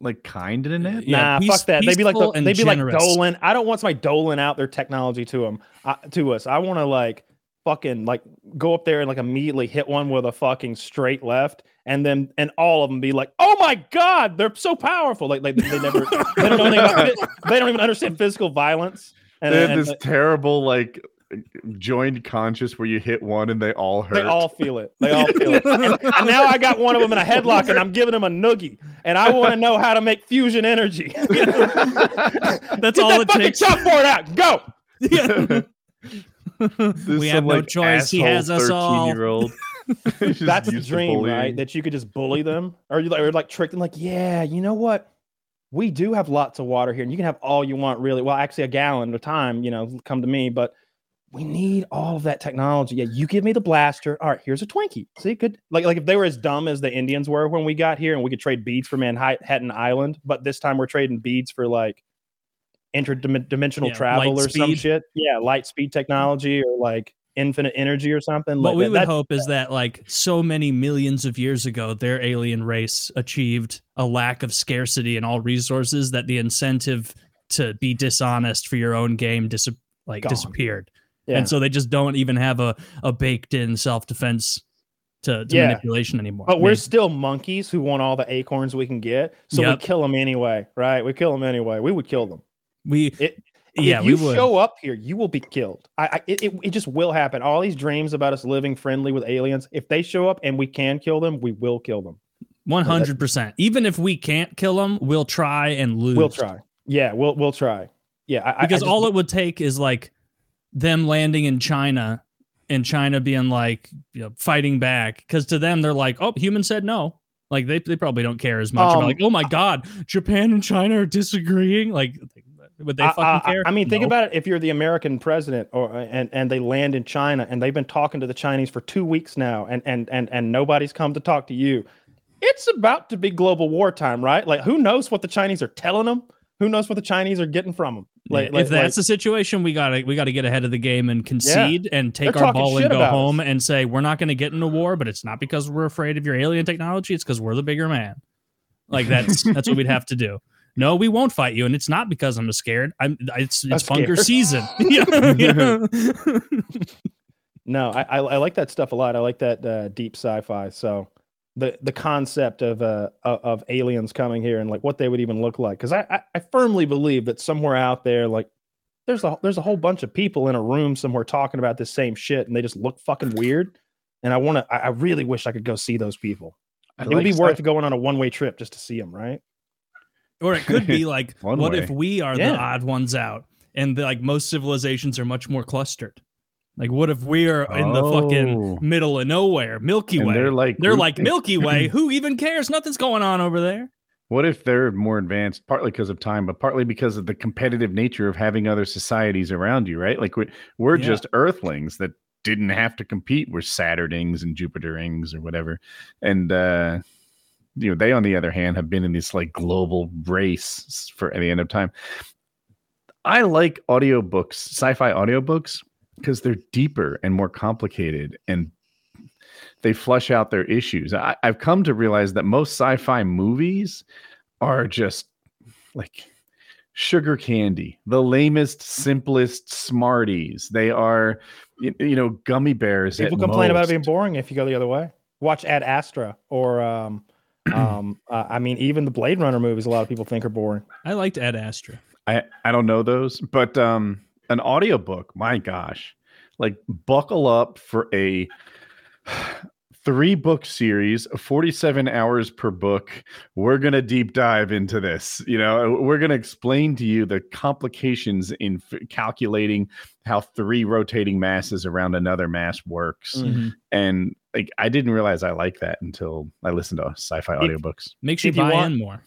like kind and inept. Yeah, nah, peace- fuck that. They'd be like the, they'd be like generous. doling. I don't want somebody doling out their technology to them uh, to us. I want to like fucking like go up there and like immediately hit one with a fucking straight left, and then and all of them be like, "Oh my god, they're so powerful!" Like like they never they don't know about, they don't even understand physical violence. And, they have and this terrible like joined conscious where you hit one and they all hurt. they all feel it. They all feel it. And, and now I got one of them in a headlock, and I'm giving him a noogie, and I want to know how to make fusion energy. That's Get all that it fucking takes. chalkboard out. Go. Yeah. We have some, no like, choice. He has us all. 13-year-old. That's the dream, right? That you could just bully them, or you like, or like trick them, like, yeah, you know what? We do have lots of water here, and you can have all you want, really. Well, actually, a gallon at a time. You know, come to me, but we need all of that technology. Yeah, you give me the blaster. All right, here's a Twinkie. See, good. Like, like if they were as dumb as the Indians were when we got here, and we could trade beads for Manhattan Island, but this time we're trading beads for like interdimensional Yeah, travel or some shit. Yeah, light speed technology or like infinite energy or something. What like we that- would that's- hope is that, like so many millions of years ago, their alien race achieved a lack of scarcity in all resources that the incentive to be dishonest for your own game dis- like Gone. disappeared, Yeah. and so they just don't even have a, a baked in self defense to, to Yeah. manipulation anymore. But we're still monkeys who want all the acorns we can get. So Yep. we kill them anyway, right? We kill them anyway. We would kill them. we It, yeah if we you show up here, you will be killed. I, I it, it, it just will happen. All these dreams about us living friendly with aliens, if they show up and we can kill them, we will kill them. One hundred percent. Even if we can't kill them, we'll try and lose. We'll try. Yeah, we'll we'll try. Yeah, I, I- I because just- all it would take is like them landing in China and China being like you know, fighting back because to them they're like, oh, humans said no. Like they, they probably don't care as much. about Um, like, oh my god, Japan and China are disagreeing. Like, would they fucking I, I- care? I mean, think about it. If you're the American president, or and and they land in China, and they've been talking to the Chinese for two weeks now, and and and and nobody's come to talk to you, it's about to be global wartime, right? Like, who knows what the Chinese are telling them? Who knows what the Chinese are getting from them? Like, Yeah, like if that's like, the situation, we gotta we gotta get ahead of the game and concede and take our ball and go home us. and say we're not gonna get in a war, but it's not because we're afraid of your alien technology. It's because we're the bigger man. Like that's that's what we'd have to do. No, we won't fight you, and it's not because I'm scared. I'm it's it's I'm bunker scared. season. Yeah, yeah. no, I, I I like that stuff a lot. I like that uh, deep sci-fi. So the the concept of uh of, of aliens coming here and like what they would even look like, because I, I I firmly believe that somewhere out there, like there's a there's a whole bunch of people in a room somewhere talking about this same shit, and they just look fucking weird. And I want to. I, I really wish I could go see those people. I it would be like worth sci- going on a one way trip just to see them, right? or it could be like, what way. if we are the odd ones out, and the, like most civilizations are much more clustered. Like, what if we are in the Oh. fucking middle of nowhere, Milky And Way? they're like they're like. Milky Way. Who even cares? Nothing's going on over there. What if they're more advanced, partly because of time, but partly because of the competitive nature of having other societies around you, right? Like we're, we're Yeah. just Earthlings that didn't have to compete. We're Saturnings and Jupiterings or whatever, and uh, you know, they on the other hand have been in this like global race for the end of time. I like audiobooks, sci-fi audiobooks, because they're deeper and more complicated and they flush out their issues. I, I've come to realize that most sci-fi movies are just like sugar candy, the lamest, simplest smarties. They are, you, you know, gummy bears. People complain about it being boring if you go the other way. Watch Ad Astra or, um, um, uh, I mean, even the Blade Runner movies. A lot of people think are boring. I liked Ad Astra. I I don't know those, but um, an audiobook, my gosh, like buckle up for a three book series 47 hours per book. We're going to deep dive into this you know? We're going to explain to you the complications in f- calculating how three rotating masses around another mass works. Mm-hmm. and like i didn't realize i like that until i listened to sci-fi If- audiobooks. Makes you If you buy want- in more.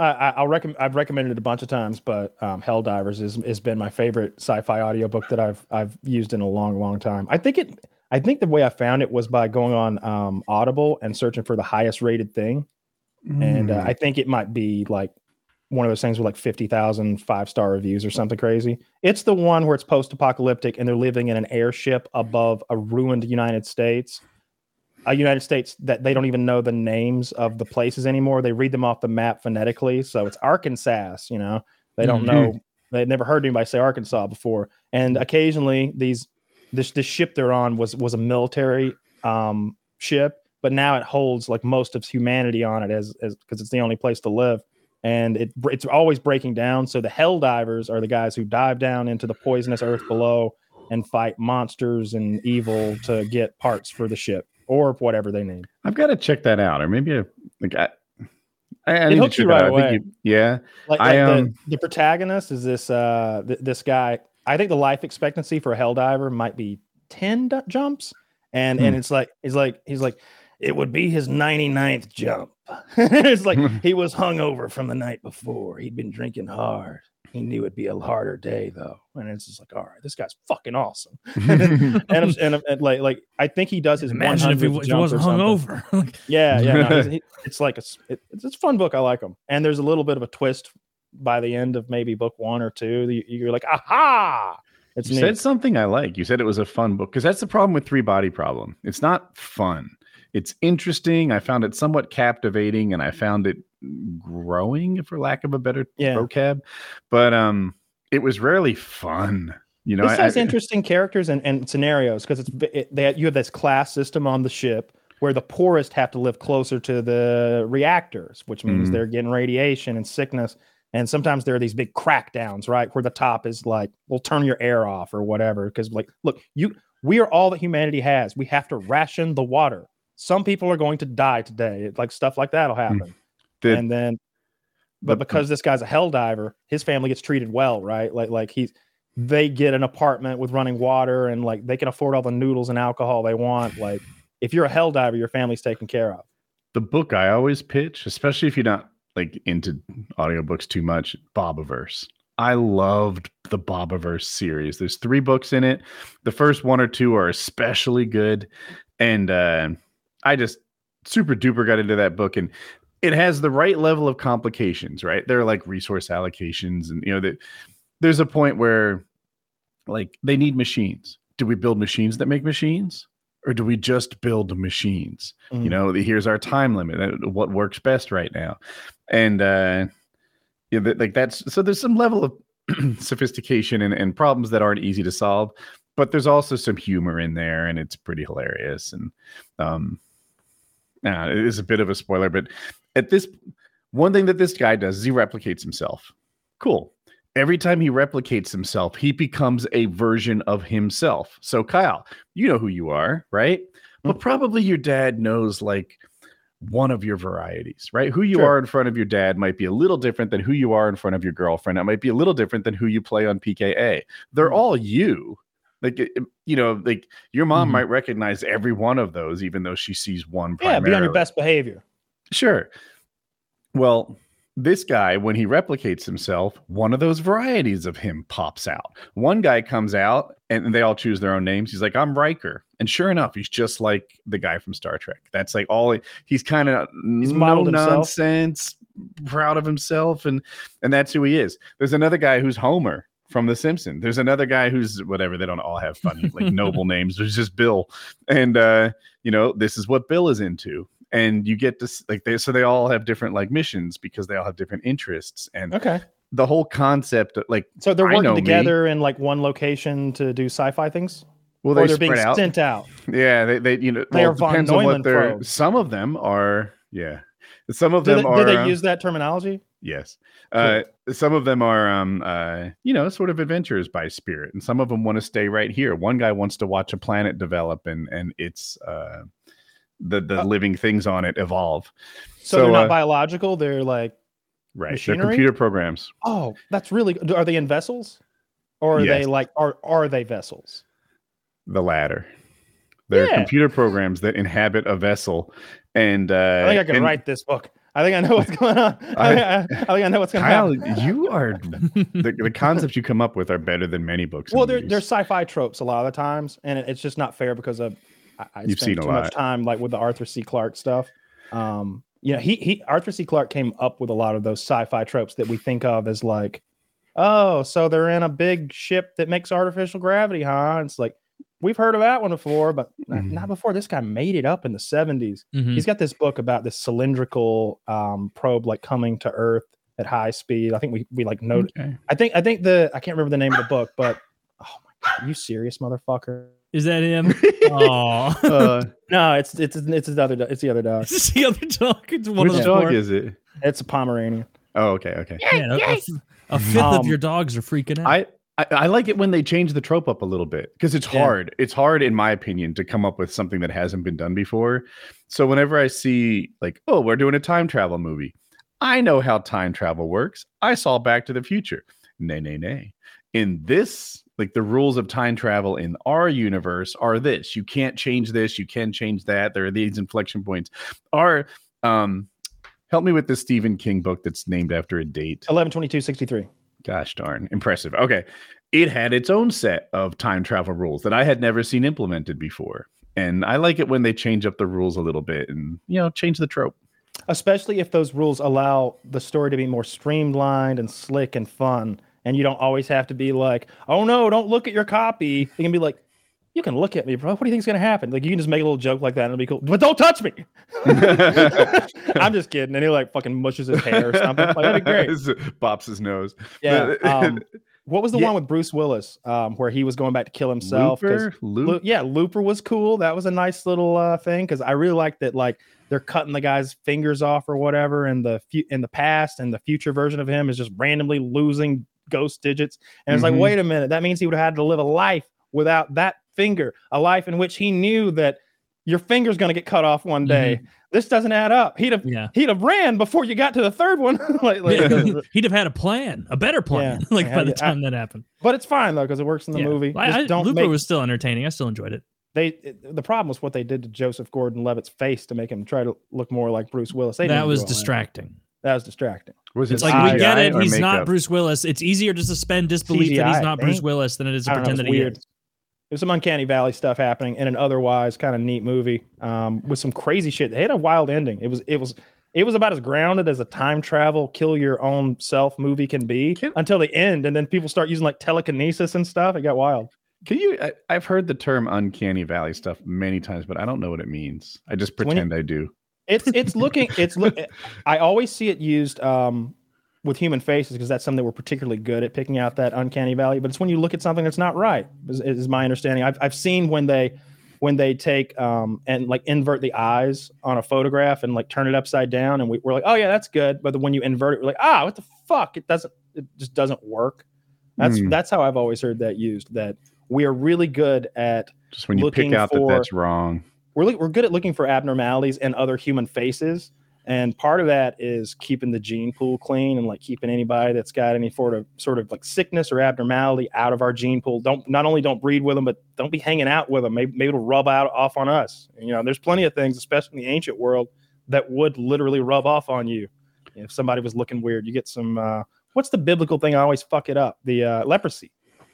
I, I, I'll recommend. I've recommended it a bunch of times, but um, Helldivers is has been my favorite sci-fi audiobook that I've I've used in a long, long time. I think it. I think the way I found it was by going on um, Audible and searching for the highest rated thing, and Mm. uh, I think it might be like one of those things with like 50,000 five star reviews or something crazy. It's the one where it's post apocalyptic and they're living in an airship above a ruined United States. A United States that they don't even know the names of the places anymore. They read them off the map phonetically. So it's Arkansas, you know, they don't Mhm. know, they'd never heard anybody say Arkansas before. And occasionally these, this, this ship they're on was, was a military um, ship, but now it holds like most of humanity on it as, as, cause it's the only place to live and it it's always breaking down. So the hell divers are the guys who dive down into the poisonous earth below and fight monsters and evil to get parts for the ship or whatever they need. i've got to check that out or maybe a, like i I, I need to check that right out. I think you- yeah Like, I, like um, the, the protagonist is this uh th- this guy. I think the life expectancy for a hell diver might be ten du- jumps, and and Hmm. it's like he's like he's like it would be his 99th jump. it's like he was hungover from the night before. He'd been drinking hard. He knew it'd be a harder day though, and it's just like, all right, this guy's fucking awesome. and, I'm, and, and like like I think he does his Imagine if he, w- wasn't hungover. Yeah, yeah. no, he- it's like a, it- it's, it's a fun book. I like him And there's a little bit of a twist by the end of maybe book one or two. You, you're like, aha! It's You neat. said something I like. You said it was a fun book because that's the problem with Three Body Problem. It's not fun. It's interesting. I found it somewhat captivating, and I found it growing, for lack of a better Yeah. vocab. But um, it was rarely fun. You know, this has interesting characters and, and scenarios because it's it, they, you have this class system on the ship where the poorest have to live closer to the reactors, which means Mhm. they're getting radiation and sickness. And sometimes there are these big crackdowns, right, where the top is like, "We'll turn your air off" or whatever. Because like, look, you we are all that humanity has. We have to ration the water. Some people are going to die today. Like stuff like that'll happen. The- and then, but because this guy's a hell diver, his family gets treated well, right? Like like he's they get an apartment with running water and like they can afford all the noodles and alcohol they want. Like if you're a hell diver, your family's taken care of. the book I always pitch, especially if you're not like into audiobooks too much, Bobiverse. I loved the Bobiverse series. There's three books in it. The first one or two are especially good. And uh, I just super duper got into that book. And it has the right level of complications, right? There are like resource allocations, and you know, that there's a point where like they need machines. Do we build machines that make machines? Or do we just build machines? you Mm. know here's our time limit uh, what works best right now and uh yeah like that's so there's some level of sophistication and, and problems that aren't easy to solve but there's also some humor in there and it's pretty hilarious and um uh, it is a bit of a spoiler but at this one thing that this guy does is he replicates himself cool every time he replicates himself he becomes a version of himself so kyle you know who you are right but probably your dad knows like one of your varieties, right? Who you Sure. are in front of your dad might be a little different than who you are in front of your girlfriend. It might be a little different than who you play on PKA. They're Mhm. all you. Like you know, like your mom Mhm. might recognize every one of those, even though she sees one. Yeah, be on your best behavior. Sure. Well, this guy, when he replicates himself, one of those varieties of him pops out. One guy comes out and they all choose their own names. He's like, I'm Riker. And sure enough, he's just like the guy from Star Trek. That's like all he, he's kind of no nonsense, proud of himself, and and that's who he is. There's another guy who's Homer from The Simpsons. There's another guy who's whatever. They don't all have funny like noble names. There's just Bill, and uh, you know this is what Bill is into. And you get this like they so they all have different like missions because they all have different interests and Okay. the whole concept like So they're working me. together in like one location to do sci-fi things, well they they're being out sent out. yeah they, they you know They well, are von depends on what they're probes. some of them are yeah some of Do them they, are do they uh, use that terminology? yes uh some of them are um uh you know sort of adventures by spirit and some of them want to stay right here one guy wants to watch a planet develop and and it's uh the the Uh, living things on it evolve So, So, they're not uh, biological. They're like, right Machinery? they're computer programs oh, that's really. Are they in vessels, or are they like are are they vessels? the latter they're Yeah. computer programs that inhabit a vessel and uh I think I can and- write this book. I think I know what's going on. I, I- think I know what's going Kyle, happen. you are the, the concepts you come up with are better than many books. Well, they're, they're sci-fi tropes a lot of the times, and it- it's just not fair because of I, I You've spent seen too lot. much time like with the Arthur C. Clarke stuff. Um, you know, he he Arthur C. Clarke came up with a lot of those sci-fi tropes that we think of as like, oh, so they're in a big ship that makes artificial gravity, huh? And it's like we've heard of that one before, but not- Mhm. not before. This guy made it up in the seventies. Mhm. He's got this book about this cylindrical um, probe like coming to Earth at high speed. I think we we like noted. Okay. I think I think the I can't remember the name of the book, but oh my god, are you serious, motherfucker? Is that him? Oh, Uh, No, it's it's it's the other do- it's the other dog. It's the other dog. It's one which of the dog four. is it? It's a Pomeranian. Oh, okay, okay. Man, a, a f- a fifth Um, of your dogs are freaking out. I, I I like it when they change the trope up a little bit because it's Yeah. hard. It's hard, in my opinion, to come up with something that hasn't been done before. So whenever I see like, oh, we're doing a time travel movie, I know how time travel works. I saw Back to the Future. Nay, nay, nay. In this, like the rules of time travel in our universe are this: you can't change this, you can change that. There are these inflection points. Are um, help me with the Stephen King book that's named after a date. 11 22 63. Gosh darn, impressive. Okay. It had its own set of time travel rules that I had never seen implemented before. And I like it when they change up the rules a little bit and, you know, change the trope. Especially if those rules allow the story to be more streamlined and slick and fun. And you don't always have to be like, oh no, don't look at your copy. You can be like, you can look at me, bro. What do you think's gonna happen? Like you can just make a little joke like that and it'll be cool. But don't touch me. I'm just kidding. And he like fucking mushes his hair or something. Like, that'd be great. Bops his nose. Yeah. Um, what was the Yeah. one with Bruce Willis, um, where he was going back to kill himself? Looper? Loop? Lu- yeah, Looper was cool. That was a nice little uh, thing because I really liked that. Like they're cutting the guy's fingers off or whatever, and the fu- in the past and the future version of him is just randomly losing ghost digits. And it's Mhm. like, wait a minute, that means he would have had to live a life without that finger, a life in which he knew that your finger's going to get cut off one day. This doesn't add up. He'd have yeah. he'd have ran before you got to the third one. like, like- He'd have had a plan, a better plan, Yeah. like by the time that happened. but it's fine though because it works in the Yeah. movie. I, I, don't Looper make was still entertaining. I still enjoyed it. they it- the problem was what they did to Joseph Gordon-Levitt's face to make him try to look more like Bruce Willis. They that was distracting. That was distracting. Was It's it like we get it. or He's not? Bruce Willis. It's easier to suspend disbelief that he's not Bruce. Willis than it is to I don't know. pretend that was he weird. is. There's some uncanny valley stuff happening in an otherwise kind of neat movie um, with some crazy shit. They had a wild ending. It was it was it was about as grounded as a time travel kill your own self movie can be Can- until the end, and then people start using like telekinesis and stuff. It got wild. Can you? I, I've heard the term uncanny valley stuff many times, but I don't know what it means. I just when you- pretend I do. It's it's looking it's look. I always see it used um, with human faces because that's something that we're particularly good at picking out that uncanny valley. But it's when you look at something that's not right. Is, is my understanding. I've I've seen when they when they take um, and like invert the eyes on a photograph and like turn it upside down, and we, we're like, oh yeah, that's good. But when you invert it, we're like, ah, what the fuck? It doesn't. It just doesn't work. That's Hmm. that's how I've always heard that used. That we are really good at Just when you pick out that that's wrong. We're we're good at looking for abnormalities in other human faces and part of that is keeping the gene pool clean and like keeping anybody that's got any sort of sort of like sickness or abnormality out of our gene pool don't not only don't breed with them but don't be hanging out with them maybe, maybe it'll rub out off on us you know there's plenty of things especially in the ancient world that would literally rub off on you If somebody was looking weird, you get some. Uh, what's the biblical thing? I always fuck it up. The uh, leprosy.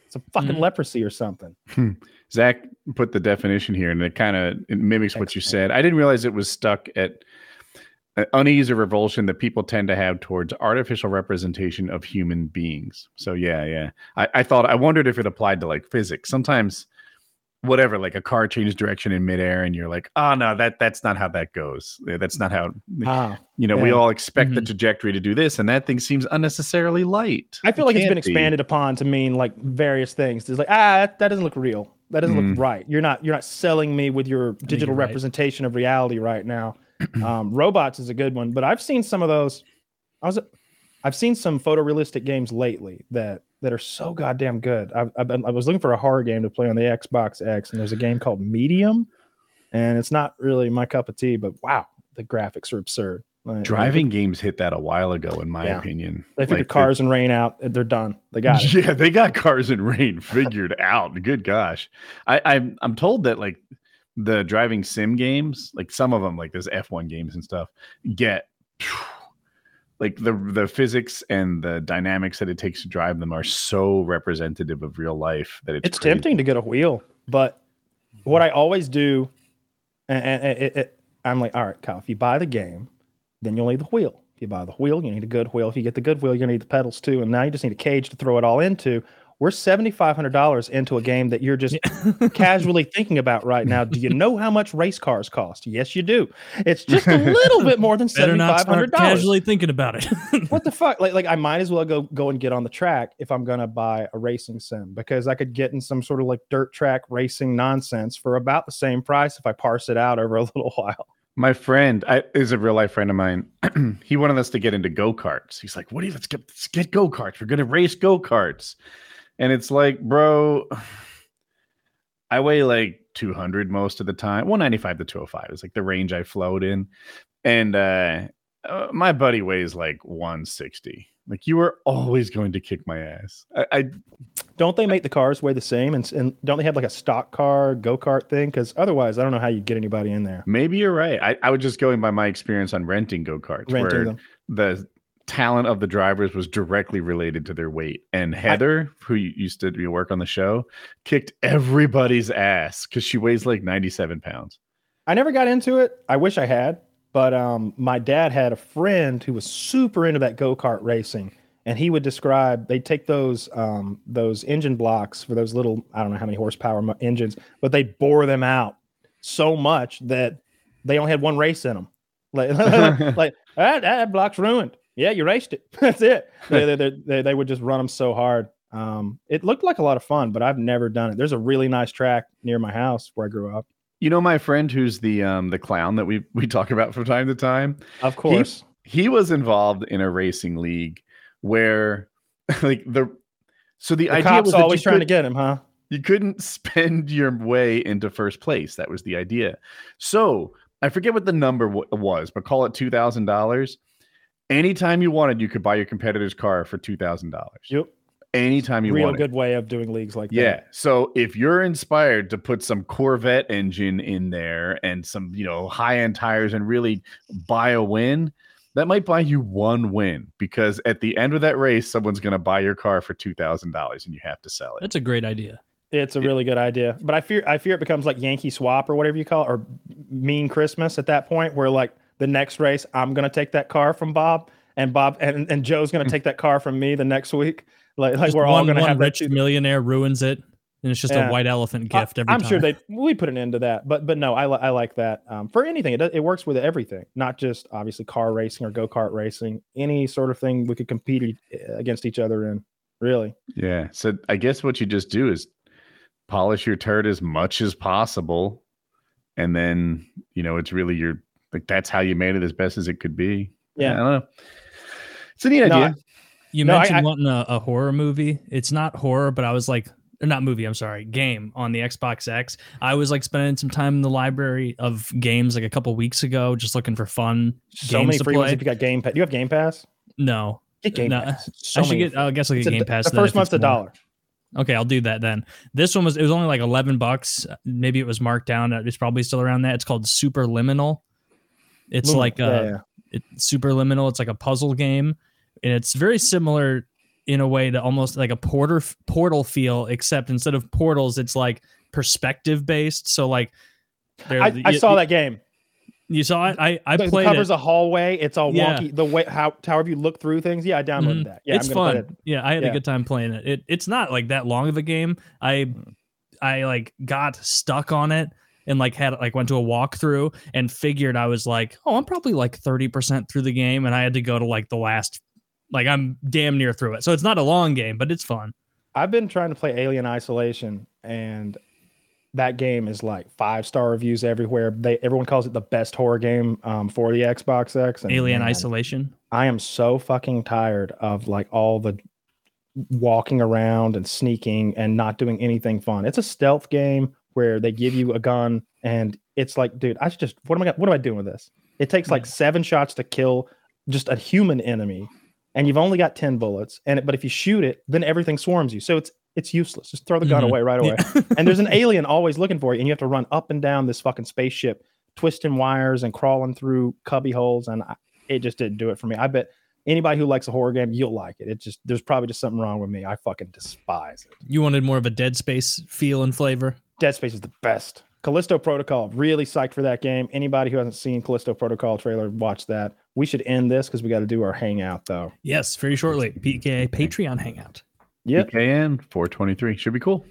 It's a fucking Mhm. leprosy or something. Zach put the definition here, and it kind of it mimics what you said. I didn't realize it was stuck at unease or revulsion that people tend to have towards artificial representation of human beings. So yeah, yeah. I, I thought I wondered if it applied to like physics. Sometimes, whatever, like a car changes direction in midair, and you're like, oh no, that that's not how that goes. That's not how. Ah, You know, we all expect the Mhm. trajectory to do this, and that thing seems unnecessarily light. I feel It like it's been can't be. expanded upon to mean like various things. It's like ah, that, that doesn't look real. That doesn't Mm. look right. You're not you're not selling me with your digital you're right. representation of reality right now. um, robots is a good one, but I've seen some of those. I was I've seen some photorealistic games lately that that are so goddamn good. I've, I've been, I was looking for a horror game to play on the Xbox X, and there's a game called Medium, and it's not really my cup of tea, but wow, the graphics are absurd. Like, Driving games hit that a while ago, in my Yeah. opinion. They figured Like, cars and rain out. They're done. They got it. Yeah, they got cars and rain figured out. Good gosh, I, I'm I'm told that like the driving sim games, like some of them, like those F1 games and stuff, get like the the physics and the dynamics that it takes to drive them are so representative of real life that it's, it's crazy. tempting to get a wheel, but what I always do, and, and it, it, I'm like, all right, Kyle, if you buy the game, then you'll need the wheel. If you buy the wheel, you need a good wheel. If you get the good wheel, you're gonna need the pedals too. And now you just need a cage to throw it all into. We're seventy five hundred dollars into a game that you're just casually thinking about right now. Do you know how much race cars cost? Yes, you do. It's just a little bit more than Better seventy not five hundred start dollars. casually thinking about it. what the fuck? Like, like I might as well go go and get on the track if I'm gonna buy a racing sim because I could get in some sort of like dirt track racing nonsense for about the same price if I parse it out over a little while. My friend I, is a real life friend of mine. he wanted us to get into go karts. He's like, "What do you? Let's get let's get go karts. We're gonna race go karts." And it's like, bro, I weigh like 200 most of the time. 195 to 205 is like the range I float in, and uh, uh, my buddy weighs like 160. Like you are always going to kick my ass. I, I Don't they make the cars weigh the same? And, and don't they have like a stock car go kart thing? Because otherwise, I don't know how you get anybody in there maybe you're right. I, I was just going by my experience on renting go karts, renting where them. the talent of the drivers was directly related to their weight. And Heather, who used to work on the show, kicked everybody's ass because she weighs like 97 pounds. I never got into it. I wish I had, but um, my dad had a friend who was super into that go kart racing, and he would describe they'd take those um, those engine blocks for those little I don't know how many horsepower mo- engines, but they bore them out so much that they only had one race in them. Like, like that, that block's ruined. Yeah, you raced it. That's it. They, they, they, they, would just run them so hard. Um, it looked like a lot of fun, but I've never done it. There's a really nice track near my house where I grew up. You know my friend who's the um the clown that we we talk about from time to time. Of course. He was involved in a racing league where like the so the, The idea cops was always trying to get him, huh? you couldn't spend your way into first place. That was the idea. So I forget what the number w- was, but call it two thousand dollars. Anytime you wanted, you could buy your competitor's car for two thousand dollars. Yep. Anytime you want. Real wanted. good way of doing leagues like Yeah. that. Yeah. So if you're inspired to put some Corvette engine in there and some, you know, high end tires and really buy a win, that might buy you one win because at the end of that race, someone's going to buy your car for $2,000 and you have to sell it. That's a great idea. It's a really good idea. But I fear I fear it becomes like Yankee swap or whatever you call it, or mean Christmas at that point where like the next race I'm gonna take that car from Bob and Bob and, and Joe's gonna take that car from me the next week. Like like we're all gonna one have that rich two- millionaire ruins it, and it's just Yeah. a white elephant I- gift every I'm time. sure they we put an end to that, but but no, I li- I like that um, for anything. It it works with everything, not just obviously car racing or go kart racing. Any sort of thing we could compete against each other in. Really, Yeah. So I guess what you just do is polish your turd as much as possible. And then, you know, it's really your, like, that's how you made it as best as it could be. Yeah, I don't know. It's a neat No, idea. You No, mentioned I- wanting a, a horror movie. It's not horror, but I was like, not movie. I'm sorry, game on the Xbox X. I was like spending some time in the library of games like a couple weeks ago, just looking for fun So games many to free ones play. if you got Game Pass. Do you have Game Pass? No, Get Game No, Pass. So I should many get. I guess like It's a a- Game Pass. The first if month's it's a dollar. Okay, I'll do that then. This one was it was only like eleven bucks. Maybe it was marked down. It's probably still around that. It's called Superliminal. It's like a yeah. It's Superliminal. It's like a puzzle game, and it's very similar in a way to almost like a porter portal feel, except instead of portals, it's like perspective based. So like, I, I saw you- that game. You saw it. I I the, played covers it. a hallway. It's all Yeah. wonky. The way how however you look through things. Yeah, I downloaded Mhm. that. Yeah, it's I'm fun. it. Yeah, I had Yeah. a good time playing it. It it's not like that long of a game. I. I like got stuck on it and like had like went to a walkthrough and figured I was like, oh, I'm probably like 30% through the game and I had to go to like the last like I'm damn near through it. So it's not a long game, but it's fun. I've been trying to play Alien Isolation, and that game is like five star reviews everywhere. They everyone calls it the best horror game um, for the Xbox X. And Alien man, Isolation. I am so fucking tired of like all the walking around and sneaking and not doing anything fun. It's a stealth game where they give you a gun and it's like, dude, I should just what am I what am I doing with this? It takes like seven shots to kill just a human enemy, and you've only got 10 bullets. And it, but if you shoot it, then everything swarms you. So it's it's useless. Just throw the gun Mhm. away right away. Yeah. and there's an alien always looking for you, and you have to run up and down this fucking spaceship, twisting wires and crawling through cubby holes, and I, it just didn't do it for me. I bet anybody who likes a horror game, you'll like it. It just there's probably just something wrong with me. I fucking despise it. You wanted more of a Dead Space feel and flavor. Dead Space is the best. Callisto Protocol, really psyched for that game. Anybody who hasn't seen Callisto Protocol trailer, watch that. We should end this because we got to do our hangout though. Yes, very shortly. PKA Patreon hangout. Yep. PKN 423 should be cool.